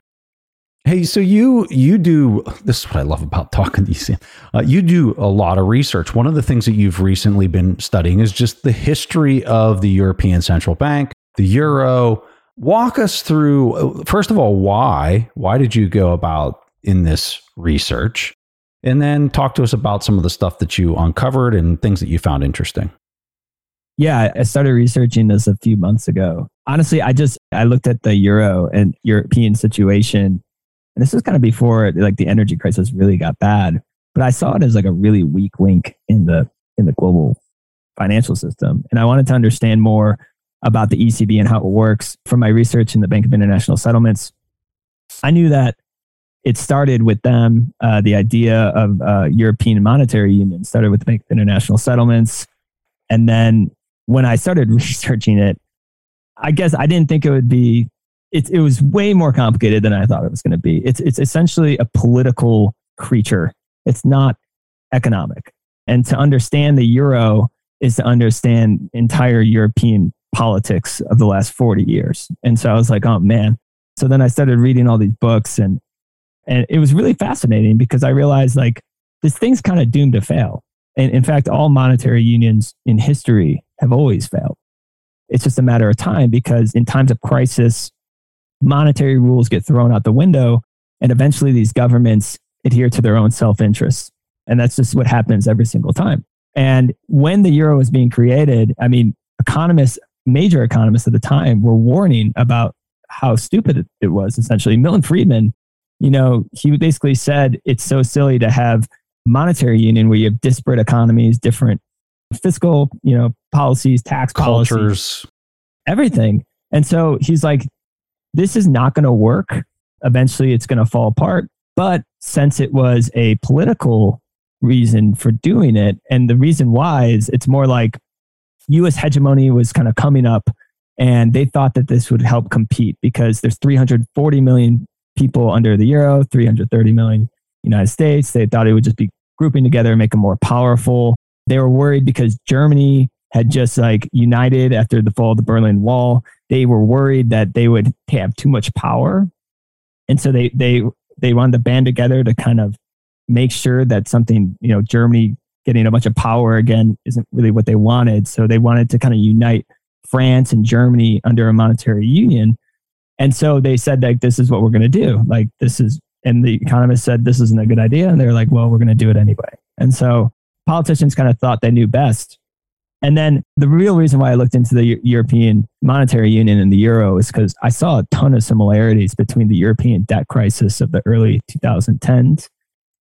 S2: Hey, so you you do this is what I love about talking to you. Uh, you do a lot of research. One of the things that you've recently been studying is just the history of the European Central Bank, the euro. Walk us through uh, first of all why why did you go about in this research, and then talk to us about some of the stuff that you uncovered and things that you found interesting.
S3: Yeah, I started researching this a few months ago. Honestly, I just I looked at the euro and European situation, and this was kind of before like the energy crisis really got bad. But I saw it as like a really weak link in the in the global financial system, and I wanted to understand more about the ECB and how it works. From my research in the Bank of International Settlements, I knew that it started with them. Uh, the idea of uh, European monetary union started with the international settlements, and then when I started researching it, I guess I didn't think it would be. It, it was way more complicated than I thought it was going to be. It's it's essentially a political creature. It's not economic, and to understand the euro is to understand entire European politics of the last 40 years. And so I was like, oh man. So then I started reading all these books and and it was really fascinating because I realized like this thing's kind of doomed to fail. And in fact, all monetary unions in history have always failed. It's just a matter of time because in times of crisis, monetary rules get thrown out the window and eventually these governments adhere to their own self interest. And that's just what happens every single time. And when the euro was being created, I mean, economists, major economists at the time were warning about how stupid it was essentially. Milton Friedman you know, he basically said it's so silly to have monetary union where you have disparate economies, different fiscal, you know, policies, tax
S2: cultures,
S3: policies, everything. And so he's like, this is not going to work. Eventually, it's going to fall apart. But since it was a political reason for doing it, and the reason why is it's more like US hegemony was kind of coming up and they thought that this would help compete because there's 340 million people under the euro, 330 million United States. They thought it would just be grouping together and make them more powerful. They were worried because Germany had just like united after the fall of the Berlin Wall. They were worried that they would have too much power. And so they they they wanted to band together to kind of make sure that something, you know, Germany getting a bunch of power again isn't really what they wanted. So they wanted to kind of unite France and Germany under a monetary union. And so they said like this is what we're going to do. Like this is and the economist said this isn't a good idea and they're like well we're going to do it anyway. And so politicians kind of thought they knew best. And then the real reason why I looked into the European monetary union and the euro is because I saw a ton of similarities between the European debt crisis of the early 2010s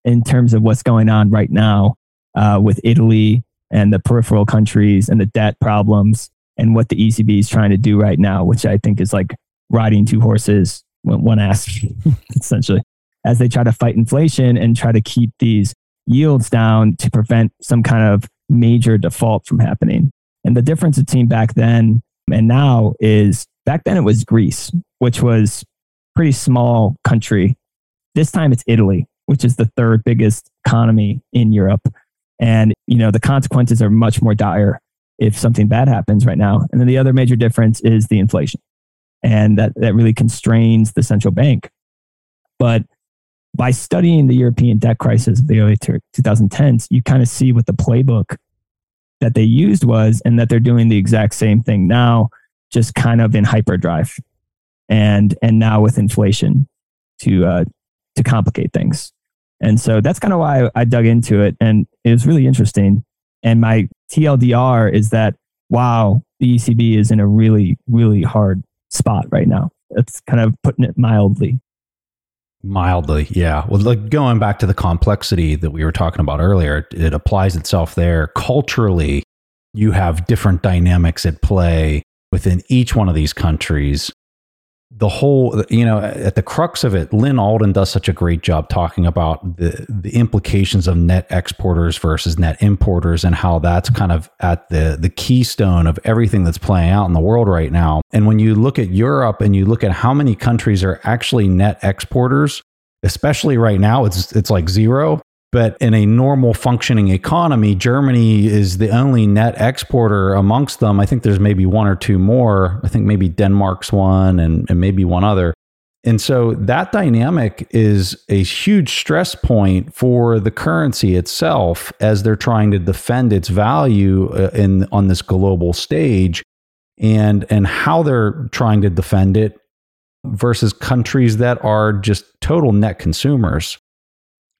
S3: in terms of what's going on right now uh, with Italy and the peripheral countries and the debt problems and what the ECB is trying to do right now, which I think is like riding two horses, one ass, essentially, as they try to fight inflation and try to keep these yields down to prevent some kind of major default from happening. And the difference between back then and now is back then it was Greece, which was pretty small country. This time it's Italy, which is the third biggest economy in Europe. And, you know, the consequences are much more dire if something bad happens right now. And then the other major difference is the inflation. And that, that really constrains the central bank. But by studying the European debt crisis of the early 2010s, you kind of see what the playbook that they used was, and that they're doing the exact same thing now, just kind of in hyperdrive, and and now with inflation to uh, to complicate things. And so that's kind of why I, dug into it, and it was really interesting. And my TLDR is that wow, the ECB is in a really really hard spot right now. That's kind of putting it mildly.
S2: Mildly, yeah. Well, like going back to the complexity that we were talking about earlier, it applies itself there. Culturally, you have different dynamics at play within each one of these countries the whole you know at the crux of it Lyn Alden does such a great job talking about the the implications of net exporters versus net importers and how that's kind of at the the keystone of everything that's playing out in the world right now. And when you look at europe and you look at how many countries are actually net exporters especially right now it's it's like zero but in a normal functioning economy, Germany is the only net exporter amongst them. I think there's maybe one or two more. I think maybe Denmark's one and, and maybe one other. And so that dynamic is a huge stress point for the currency itself as they're trying to defend its value uh, in on this global stage and and how they're trying to defend it versus countries that are just total net consumers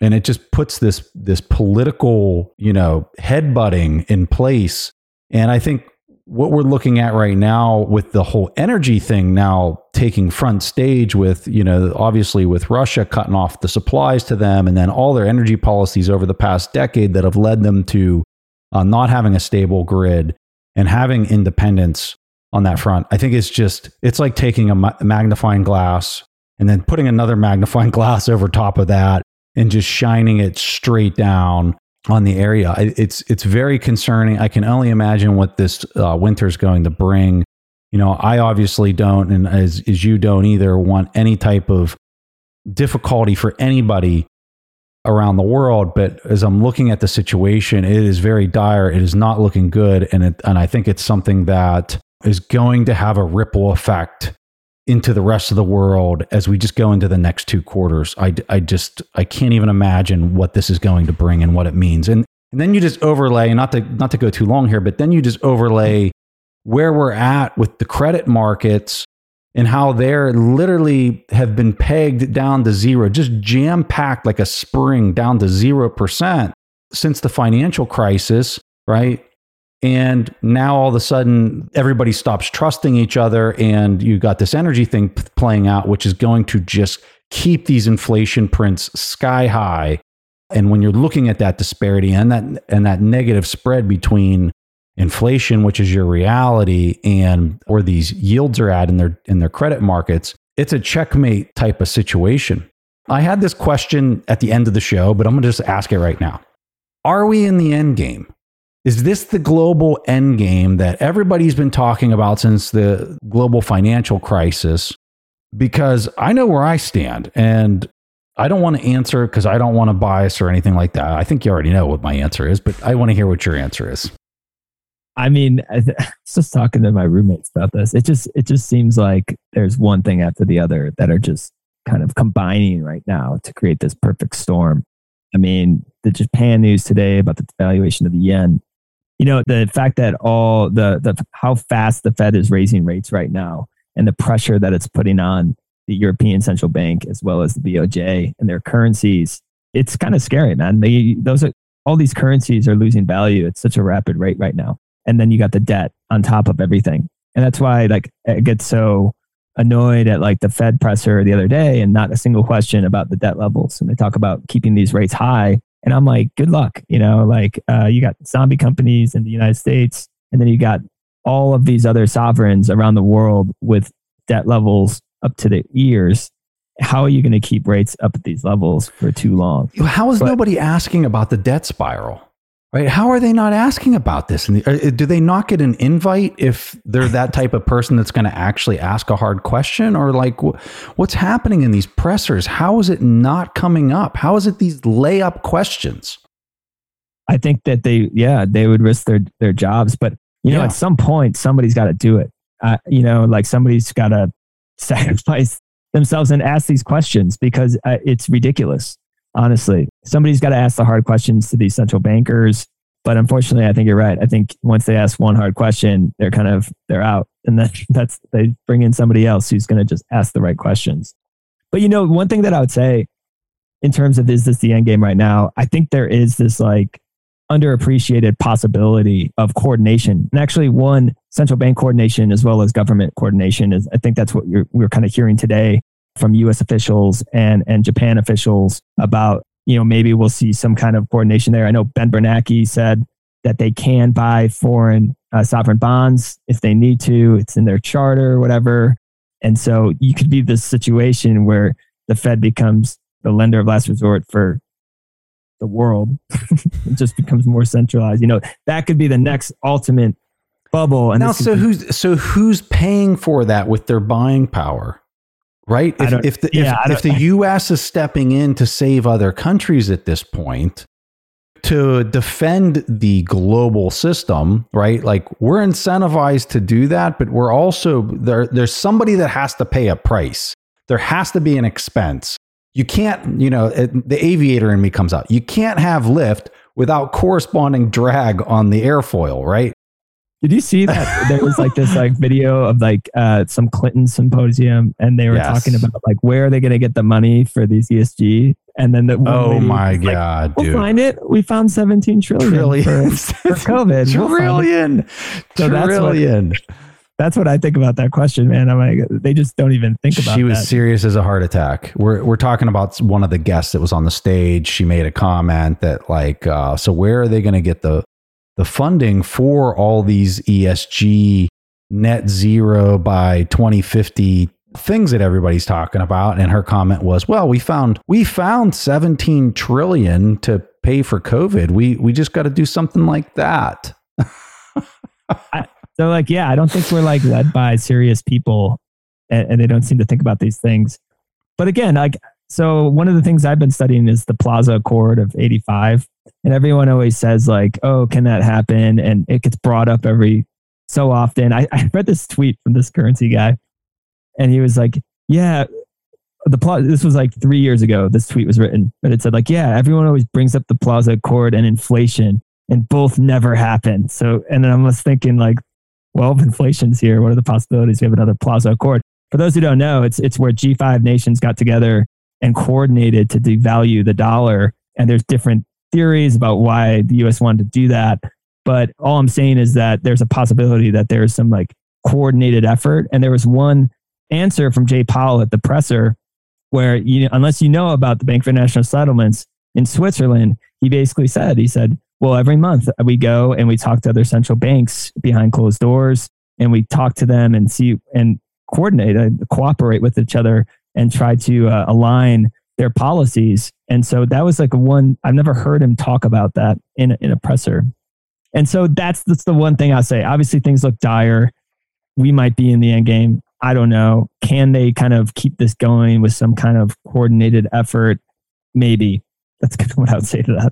S2: and it just puts this this political you know headbutting in place. And i think what we're looking at right now with the whole energy thing now taking front stage with you know obviously with russia cutting off the supplies to them and then all their energy policies over the past decade that have led them to uh, not having a stable grid and having independence on that front. I think it's just it's like taking a magnifying glass and then putting another magnifying glass over top of that and just shining it straight down on the area. It's it's very concerning. I can only imagine what this uh, winter is going to bring. You know, I obviously don't, and as as you don't either, want any type of difficulty for anybody around the world. But as I'm looking at the situation, it is very dire. It is not looking good, and it, and I think it's something that is going to have a ripple effect into the rest of the world as we just go into the next two quarters. I, I just I can't even imagine what this is going to bring and what it means. And and then you just overlay not to not to go too long here, but then you just overlay where we're at with the credit markets and how they're literally have been pegged down to zero, just jam packed like a spring down to zero percent since the financial crisis, right? And now all of a sudden, everybody stops trusting each other, and you got this energy thing playing out, which is going to just keep these inflation prints sky high. And when you're looking at that disparity and that and that negative spread between inflation, which is your reality, and where these yields are at in their in their credit markets, it's a checkmate type of situation. I had this question at the end of the show, but I'm going to just ask it right now. Are we in the end game? Is this the global end game that everybody's been talking about since the global financial crisis? Because I know where I stand and I don't want to answer because I don't want to bias or anything like that. I think you already know what my answer is, but I want to hear what your answer is.
S3: I mean, I was just talking to my roommates about this. It just it just seems like there's one thing after the other that are just kind of combining right now to create this perfect storm. I mean, the Japan news today about the valuation of the yen. You know, the fact that all the, the how fast the Fed is raising rates right now and the pressure that it's putting on the European Central Bank as well as the BOJ and their currencies, it's kind of scary, man. They those are all these currencies are losing value at such a rapid rate right now. And then you got the debt on top of everything. And that's why like it gets so annoyed at like the Fed presser the other day and not a single question about the debt levels. And they talk about keeping these rates high. And I'm like, good luck. You know, like uh, you got zombie companies in the United States, and then you got all of these other sovereigns around the world with debt levels up to the ears. How are you going to keep rates up at these levels for too long?
S2: How is but, nobody asking about the debt spiral? Right? How are they not asking about this? And uh, do they not get an invite if they're that type of person that's going to actually ask a hard question? Or like, what's happening in these pressers? How is it not coming up? How is it these layup questions?
S3: I think that they, yeah, they would risk their their jobs, but you know, yeah. at some point, somebody's got to do it. Uh, you know, like somebody's got to sacrifice themselves and ask these questions because uh, it's ridiculous honestly. Somebody's got to ask the hard questions to these central bankers. But unfortunately, I think you're right. I think once they ask one hard question, they're kind of they're out, and then that's they bring in somebody else who's going to just ask the right questions. But you know, one thing that I would say in terms of is this the end game right now? I think there is this like underappreciated possibility of coordination, and actually, one central bank coordination as well as government coordination is. I think that's what we're kind of hearing today from US officials and, and Japan officials about, you know, maybe we'll see some kind of coordination there. I know Ben Bernanke said that they can buy foreign uh, sovereign bonds if they need to. It's in their charter or whatever. And so you could be this situation where the Fed becomes the lender of last resort for the world. it just becomes more centralized. You know, that could be the next ultimate bubble.
S2: And now, so be- who's so who's paying for that with their buying power? Right? If, if the, yeah, if, if the U.S. is stepping in to save other countries at this point, to defend the global system, right? Like we're incentivized to do that, but we're also there. There's somebody that has to pay a price. There has to be an expense. You can't, you know, it, the aviator in me comes out. You can't have lift without corresponding drag on the airfoil, right?
S3: Did you see that there was like this like video of like uh, some Clinton symposium, and they were yes. talking about like where are they going to get the money for these ESG? And then the
S2: oh my god,
S3: like, we'll find it. We found seventeen trillion, trillion. For, for COVID.
S2: Trillion, we'll
S3: so trillion. That's what, that's what I think about that question, man. I'm like, they just don't even think about. It.
S2: She was
S3: that.
S2: serious as a heart attack. We're we're talking about one of the guests that was on the stage. She made a comment that like, uh, so where are they going to get the the funding for all these ESG net zero by 2050 things that everybody's talking about. And her comment was well we found we found 17 trillion to pay for covid. We we just got to do something like that.
S3: I, so like yeah i don't think we're like led by serious people and, and they don't seem to think about these things. But again like so one of the things i've been studying is the plaza accord of 85 and everyone always says like, "Oh, can that happen?" And it gets brought up every so often. I, I read this tweet from this currency guy, and he was like, "Yeah." The plot. This was like three years ago. This tweet was written, but it said like, "Yeah, everyone always brings up the Plaza Accord and inflation, and both never happen." So, and then I was thinking like, well, if inflation's here, what are the possibilities we have another Plaza Accord? For those who don't know, it's it's where G5 nations got together and coordinated to devalue the dollar, and there's different theories about why the US wanted to do that. But all I'm saying is that there's a possibility that there's some like coordinated effort. And there was one answer from Jay Powell at the presser where you unless you know about the Bank for International Settlements in Switzerland, he basically said, he said, well, every month we go and we talk to other central banks behind closed doors and we talk to them and see and coordinate, and cooperate with each other and try to uh, align their policies. And so that was like one, I've never heard him talk about that in, in a presser. And so that's, that's the one thing I'll say. Obviously, things look dire. We might be in the end game. I don't know. Can they kind of keep this going with some kind of coordinated effort? Maybe. That's kind of what I would say to that.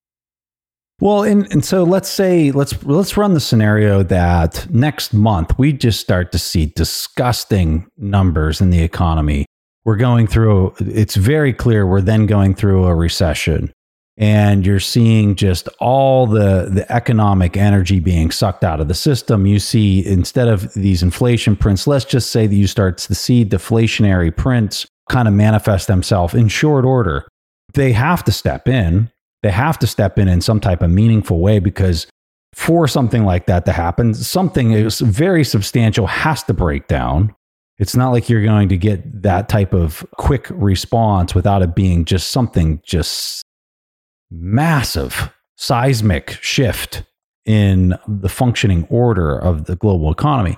S2: Well, and, and so let's say let's let's run the scenario that next month we just start to see disgusting numbers in the economy we're going through, it's very clear we're then going through a recession. and you're seeing just all the the economic energy being sucked out of the system. You see instead of these inflation prints, let's just say that you start to see deflationary prints kind of manifest themselves in short order. They have to step in. They have to step in in some type of meaningful way because for something like that to happen, something is very substantial has to break down. It's not like you're going to get that type of quick response without it being just something just massive seismic shift in the functioning order of the global economy.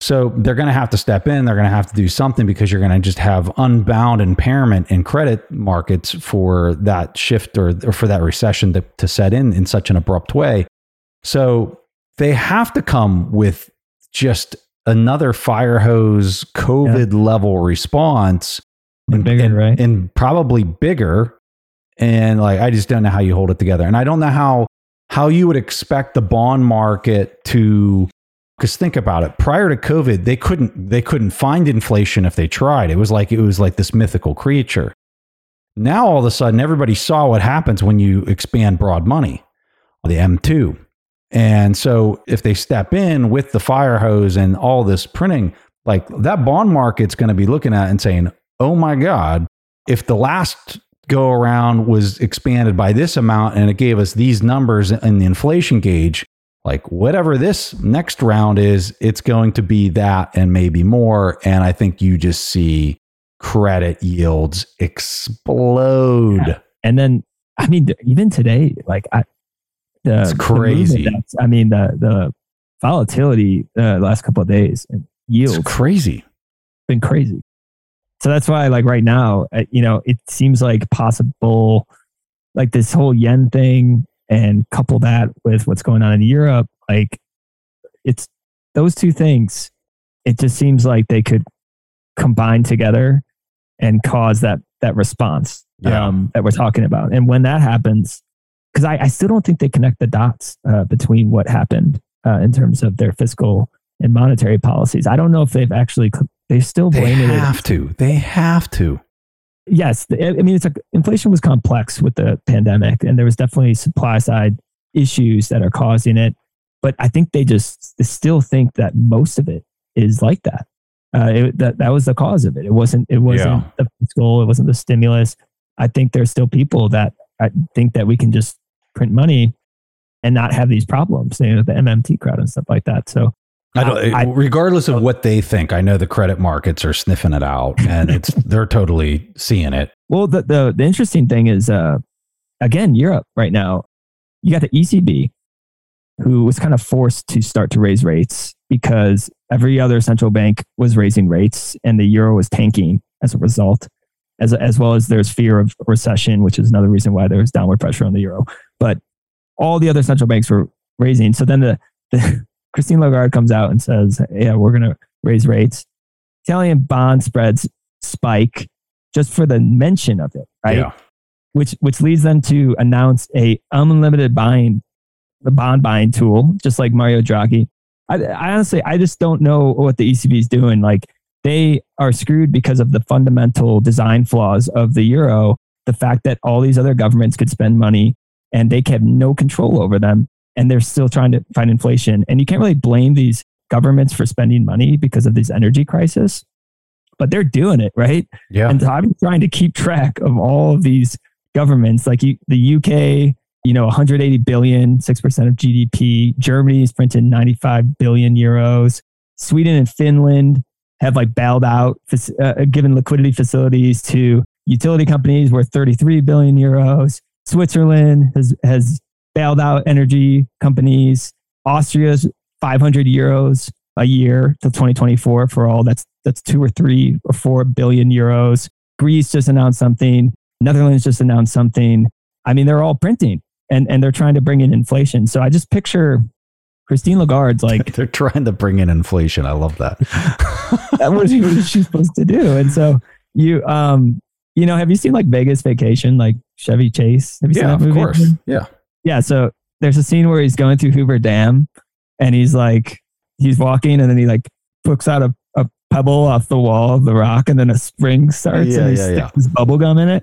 S2: So they're going to have to step in. They're going to have to do something because you're going to just have unbound impairment in credit markets for that shift or, or for that recession to, to set in in such an abrupt way. So they have to come with just another fire hose COVID yeah. level response.
S3: And, bigger,
S2: and,
S3: right?
S2: and probably bigger and like I just don't know how you hold it together. And I don't know how how you would expect the bond market to because think about it prior to covid they couldn't they couldn't find inflation if they tried it was like it was like this mythical creature now all of a sudden everybody saw what happens when you expand broad money the m2 and so if they step in with the fire hose and all this printing like that bond market's going to be looking at and saying oh my god if the last go around was expanded by this amount and it gave us these numbers in the inflation gauge like whatever this next round is it's going to be that and maybe more and i think you just see credit yields explode yeah.
S3: and then i mean even today like i
S2: the, it's crazy
S3: the i mean the the volatility uh, the last couple of days and yields
S2: it's crazy
S3: been crazy so that's why, like right now, uh, you know, it seems like possible, like this whole yen thing, and couple that with what's going on in Europe. Like, it's those two things. It just seems like they could combine together and cause that that response yeah. um, that we're talking about. And when that happens, because I, I, still don't think they connect the dots uh, between what happened uh, in terms of their fiscal and monetary policies. I don't know if they've actually they still blame it.
S2: They have to. They have to.
S3: Yes, I mean it's a inflation was complex with the pandemic, and there was definitely supply side issues that are causing it. But I think they just they still think that most of it is like that. Uh, it, that that was the cause of it. It wasn't. It wasn't yeah. the fiscal. It wasn't the stimulus. I think there's still people that I think that we can just print money and not have these problems. You know, the MMT crowd and stuff like that. So
S2: I don't, I, regardless of what they think, I know the credit markets are sniffing it out, and it's they're totally seeing it.
S3: Well, the the, the interesting thing is, uh, again, Europe right now, you got the ECB, who was kind of forced to start to raise rates because every other central bank was raising rates, and the euro was tanking as a result. As, as well as there's fear of recession, which is another reason why there was downward pressure on the euro. But all the other central banks were raising. So then the, the Christine Lagarde comes out and says, yeah, we're going to raise rates. Italian bond spreads spike just for the mention of it, right? Yeah. Which, which leads them to announce a unlimited buying, the bond buying tool, just like Mario Draghi. I, I honestly, I just don't know what the ECB is doing. Like they are screwed because of the fundamental design flaws of the euro. The fact that all these other governments could spend money and they have no control over them and they're still trying to fight inflation. And you can't really blame these governments for spending money because of this energy crisis, but they're doing it, right?
S2: Yeah.
S3: And so I'm trying to keep track of all of these governments, like the UK, you know, 180 billion, 6% of GDP. Germany is printing 95 billion euros. Sweden and Finland have like bailed out, uh, given liquidity facilities to utility companies worth 33 billion euros. Switzerland has, has bailed out energy companies. Austria's 500 euros a year till 2024 for all that's that's two or three or four billion euros. Greece just announced something. Netherlands just announced something. I mean, they're all printing and and they're trying to bring in inflation. So I just picture Christine Lagarde's like
S2: they're trying to bring in inflation. I love that.
S3: that was what she's supposed to do. And so you um you know, have you seen like Vegas Vacation, like Chevy Chase? Have you
S2: yeah,
S3: seen that
S2: movie? Of course. Yeah.
S3: Yeah. So there's a scene where he's going through Hoover Dam and he's like, he's walking and then he like pokes out a, a pebble off the wall of the rock and then a spring starts
S2: yeah,
S3: and he
S2: yeah,
S3: sticks
S2: yeah.
S3: his bubble gum in it.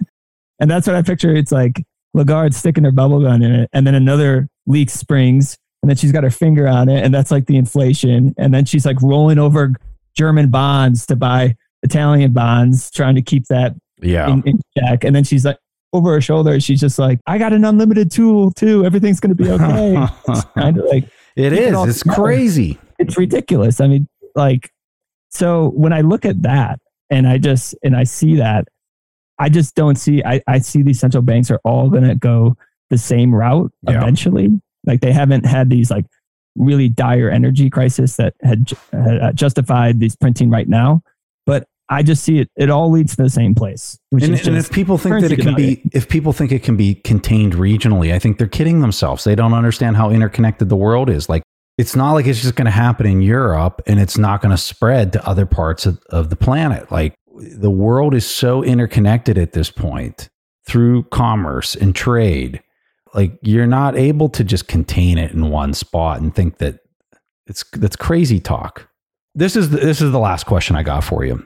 S3: And that's what I picture. It's like Lagarde sticking her bubble gum in it, and then another leak springs, and then she's got her finger on it, and that's like the inflation. And then she's like rolling over German bonds to buy Italian bonds, trying to keep that
S2: Yeah.
S3: in, in check. And then she's like over her shoulder, she's just like, I got an unlimited tool too. Everything's gonna be okay. It's kind of like
S2: it is.
S3: all
S2: It's
S3: together.
S2: crazy.
S3: it's ridiculous. I mean, like, so when I look at that and I just and I see that, I just don't see. I, I see these central banks are all going to go the same route
S2: Yeah.
S3: eventually. Like they haven't had these like really dire energy crisis that had, had uh, justified these printing right now, I just see it. It all leads to the same place, which
S2: And,
S3: is
S2: and if people think that it can be, if people think it can be contained regionally, I think they're kidding themselves. They don't understand how interconnected the world is. Like, it's not like it's just going to happen in Europe and it's not going to spread to other parts of, of the planet. Like, the world is so interconnected at this point through commerce and trade. Like, you're not able to just contain it in one spot and think that it's that's crazy talk. This is the, this is the last question I got for you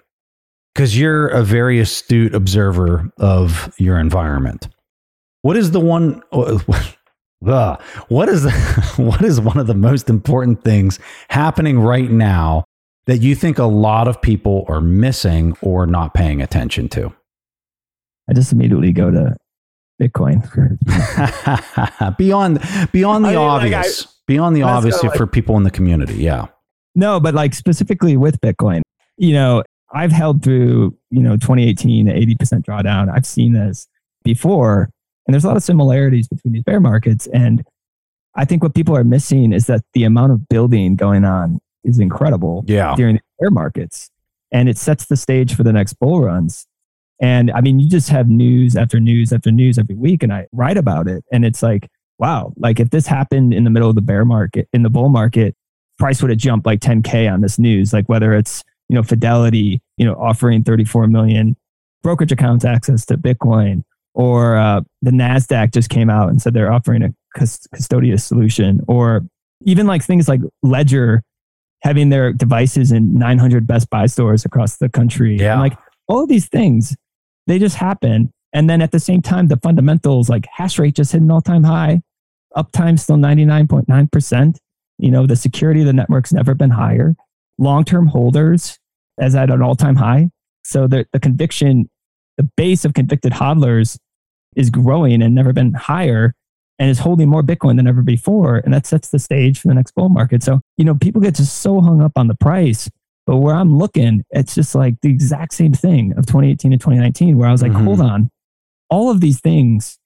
S2: because you're a very astute observer of your environment. What is the one? uh, what is what is one of the most important things happening right now that you think a lot of people are missing or not paying attention to?
S3: I just immediately go to Bitcoin.
S2: beyond beyond the
S3: I mean, like,
S2: obvious, beyond the
S3: Let's
S2: obvious
S3: go, like-
S2: for people in the community. Yeah,
S3: No, but like specifically with Bitcoin, you know, I've held through, you know, 2018, 80% drawdown. I've seen this before, and there's a lot of similarities between these bear markets. And I think what people are missing is that the amount of building going on is incredible
S2: yeah,
S3: during the bear markets. And it sets the stage for the next bull runs. And I mean, you just have news after news after news every week, and I write about it. And it's like, wow, like if this happened in the middle of the bear market, in the bull market, price would have jumped like 10K on this news. Like whether it's, you know, Fidelity, you know, offering 34 million brokerage accounts access to Bitcoin, or uh, the NASDAQ just came out and said they're offering a cus- custodial solution, or even like things like Ledger having their devices in 900 Best Buy stores across the country.
S2: Yeah.
S3: And like all of these things, they just happen. And then at the same time, the fundamentals like hash rate just hit an all time high, uptime still 99.9%. You know, the security of the network's never been higher. Long term holders as at an all time high. So the, the conviction, the base of convicted hodlers is growing and never been higher and is holding more Bitcoin than ever before. And that sets the stage for the next bull market. So, you know, people get just so hung up on the price. But where I'm looking, it's just like the exact same thing of 2018 and 2019, where I was like,
S2: Mhm.
S3: hold on, all of these things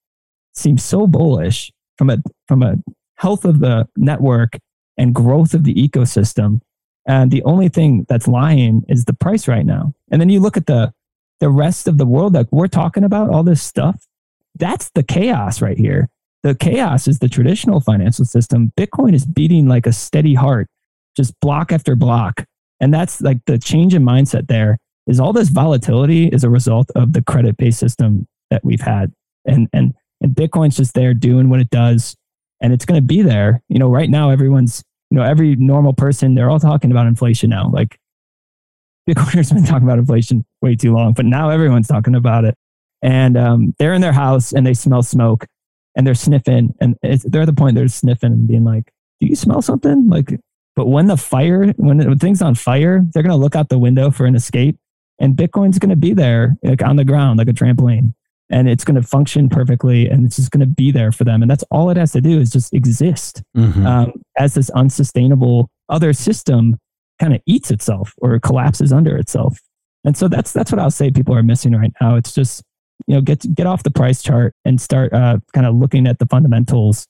S3: seem so bullish from a from a health of the network and growth of the ecosystem. And the only thing that's lying is the price right now. And then you look at the the rest of the world, like we're talking about all this stuff. That's the chaos right here. The chaos is the traditional financial system. Bitcoin is beating like a steady heart, just block after block. And that's like the change in mindset there is all this volatility is a result of the credit based system that we've had. And, and, and Bitcoin's just there doing what it does. And it's going to be there. You know, right now, everyone's, you know, every normal person, they're all talking about inflation now. Like Bitcoiners been talking about inflation way too long, but now everyone's talking about it. And um, they're in their house and they smell smoke and they're sniffing. And they're at the point they're sniffing and being like, do you smell something? Like, but when the fire, when, when things on fire, they're going to look out the window for an escape and Bitcoin's going to be there like on the ground, like a trampoline and it's going to function perfectly and it's just going to be there for them. And that's all it has to do is just exist
S2: Mhm.
S3: um, as this unsustainable other system kind of eats itself or collapses under itself. And so that's that's what I'll say people are missing right now. It's just you know get get off the price chart and start uh, kind of looking at the fundamentals.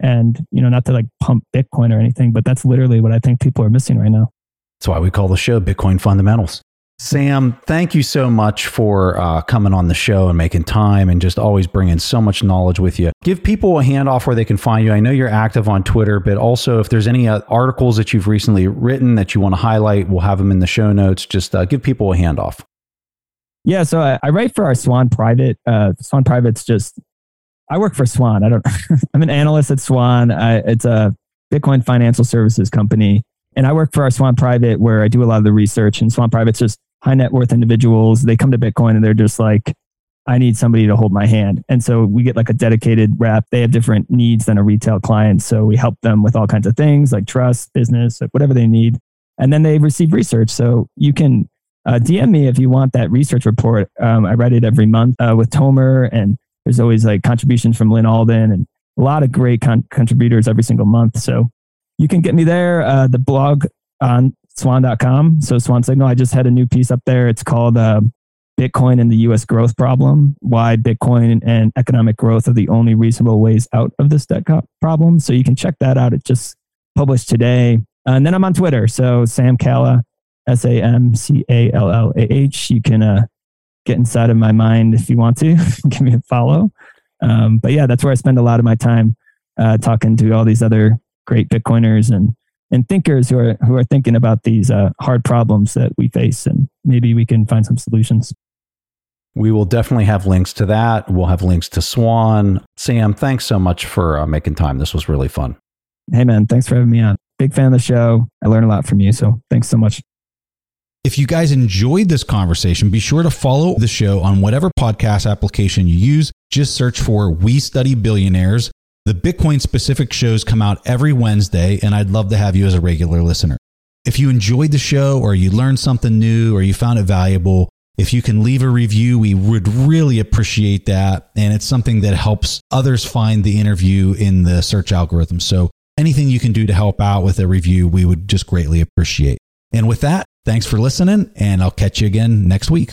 S3: And you know not to like pump Bitcoin or anything, but that's literally what I think people are missing right now.
S2: That's why we call the show Bitcoin Fundamentals. Sam, thank you so much for uh, coming on the show and making time and just always bringing so much knowledge with you. Give people a handoff where they can find you. I know you're active on Twitter, but also if there's any uh, articles that you've recently written that you want to highlight, we'll have them in the show notes. Just uh, give people a handoff.
S3: Yeah, so I, I write for our Swan Private. Uh, Swan Private's just I work for Swan. I don't. I'm an analyst at Swan. I, it's a Bitcoin financial services company, and I work for our Swan Private where I do a lot of the research. And Swan Private's just high net worth individuals. They come to Bitcoin and they're just like, I need somebody to hold my hand. And so we get like a dedicated rep. They have different needs than a retail client. So we help them with all kinds of things like trust, business, like whatever they need. And then they receive research. So you can uh, DM me if you want that research report. Um, I write it every month uh, with Tomer, and there's always like contributions from Lyn Alden and a lot of great con- contributors every single month. So you can get me there. Uh, the blog on swan.com. So Swan Signal, I just had a new piece up there. It's called uh, Bitcoin and the US growth problem, why Bitcoin and economic growth are the only reasonable ways out of this debt problem. So you can check that out. It just published today. And then I'm on Twitter. So Sam Callah, S A M C A L L A H. You can uh, get inside of my mind if you want to. Give me a follow. Um, but yeah, that's where I spend a lot of my time uh, talking to all these other great Bitcoiners and and thinkers who are who are thinking about these uh, hard problems that we face, and maybe we can find some solutions.
S6: We will definitely have links to that. We'll have links to Swan. Sam, thanks so much for uh, making time. This was really fun.
S3: Hey, man, thanks for having me on. Big fan of the show. I learned a lot from you. So thanks so much.
S2: If you guys enjoyed this conversation, be sure to follow the show on whatever podcast application you use. Just search for We Study Billionaires. The Bitcoin specific shows come out every Wednesday, and I'd love to have you as a regular listener. If you enjoyed the show, or you learned something new, or you found it valuable, if you can leave a review, we would really appreciate that. And it's something that helps others find the interview in the search algorithm. So anything you can do to help out with a review, we would just greatly appreciate. And with that, thanks for listening, and I'll catch you again next week.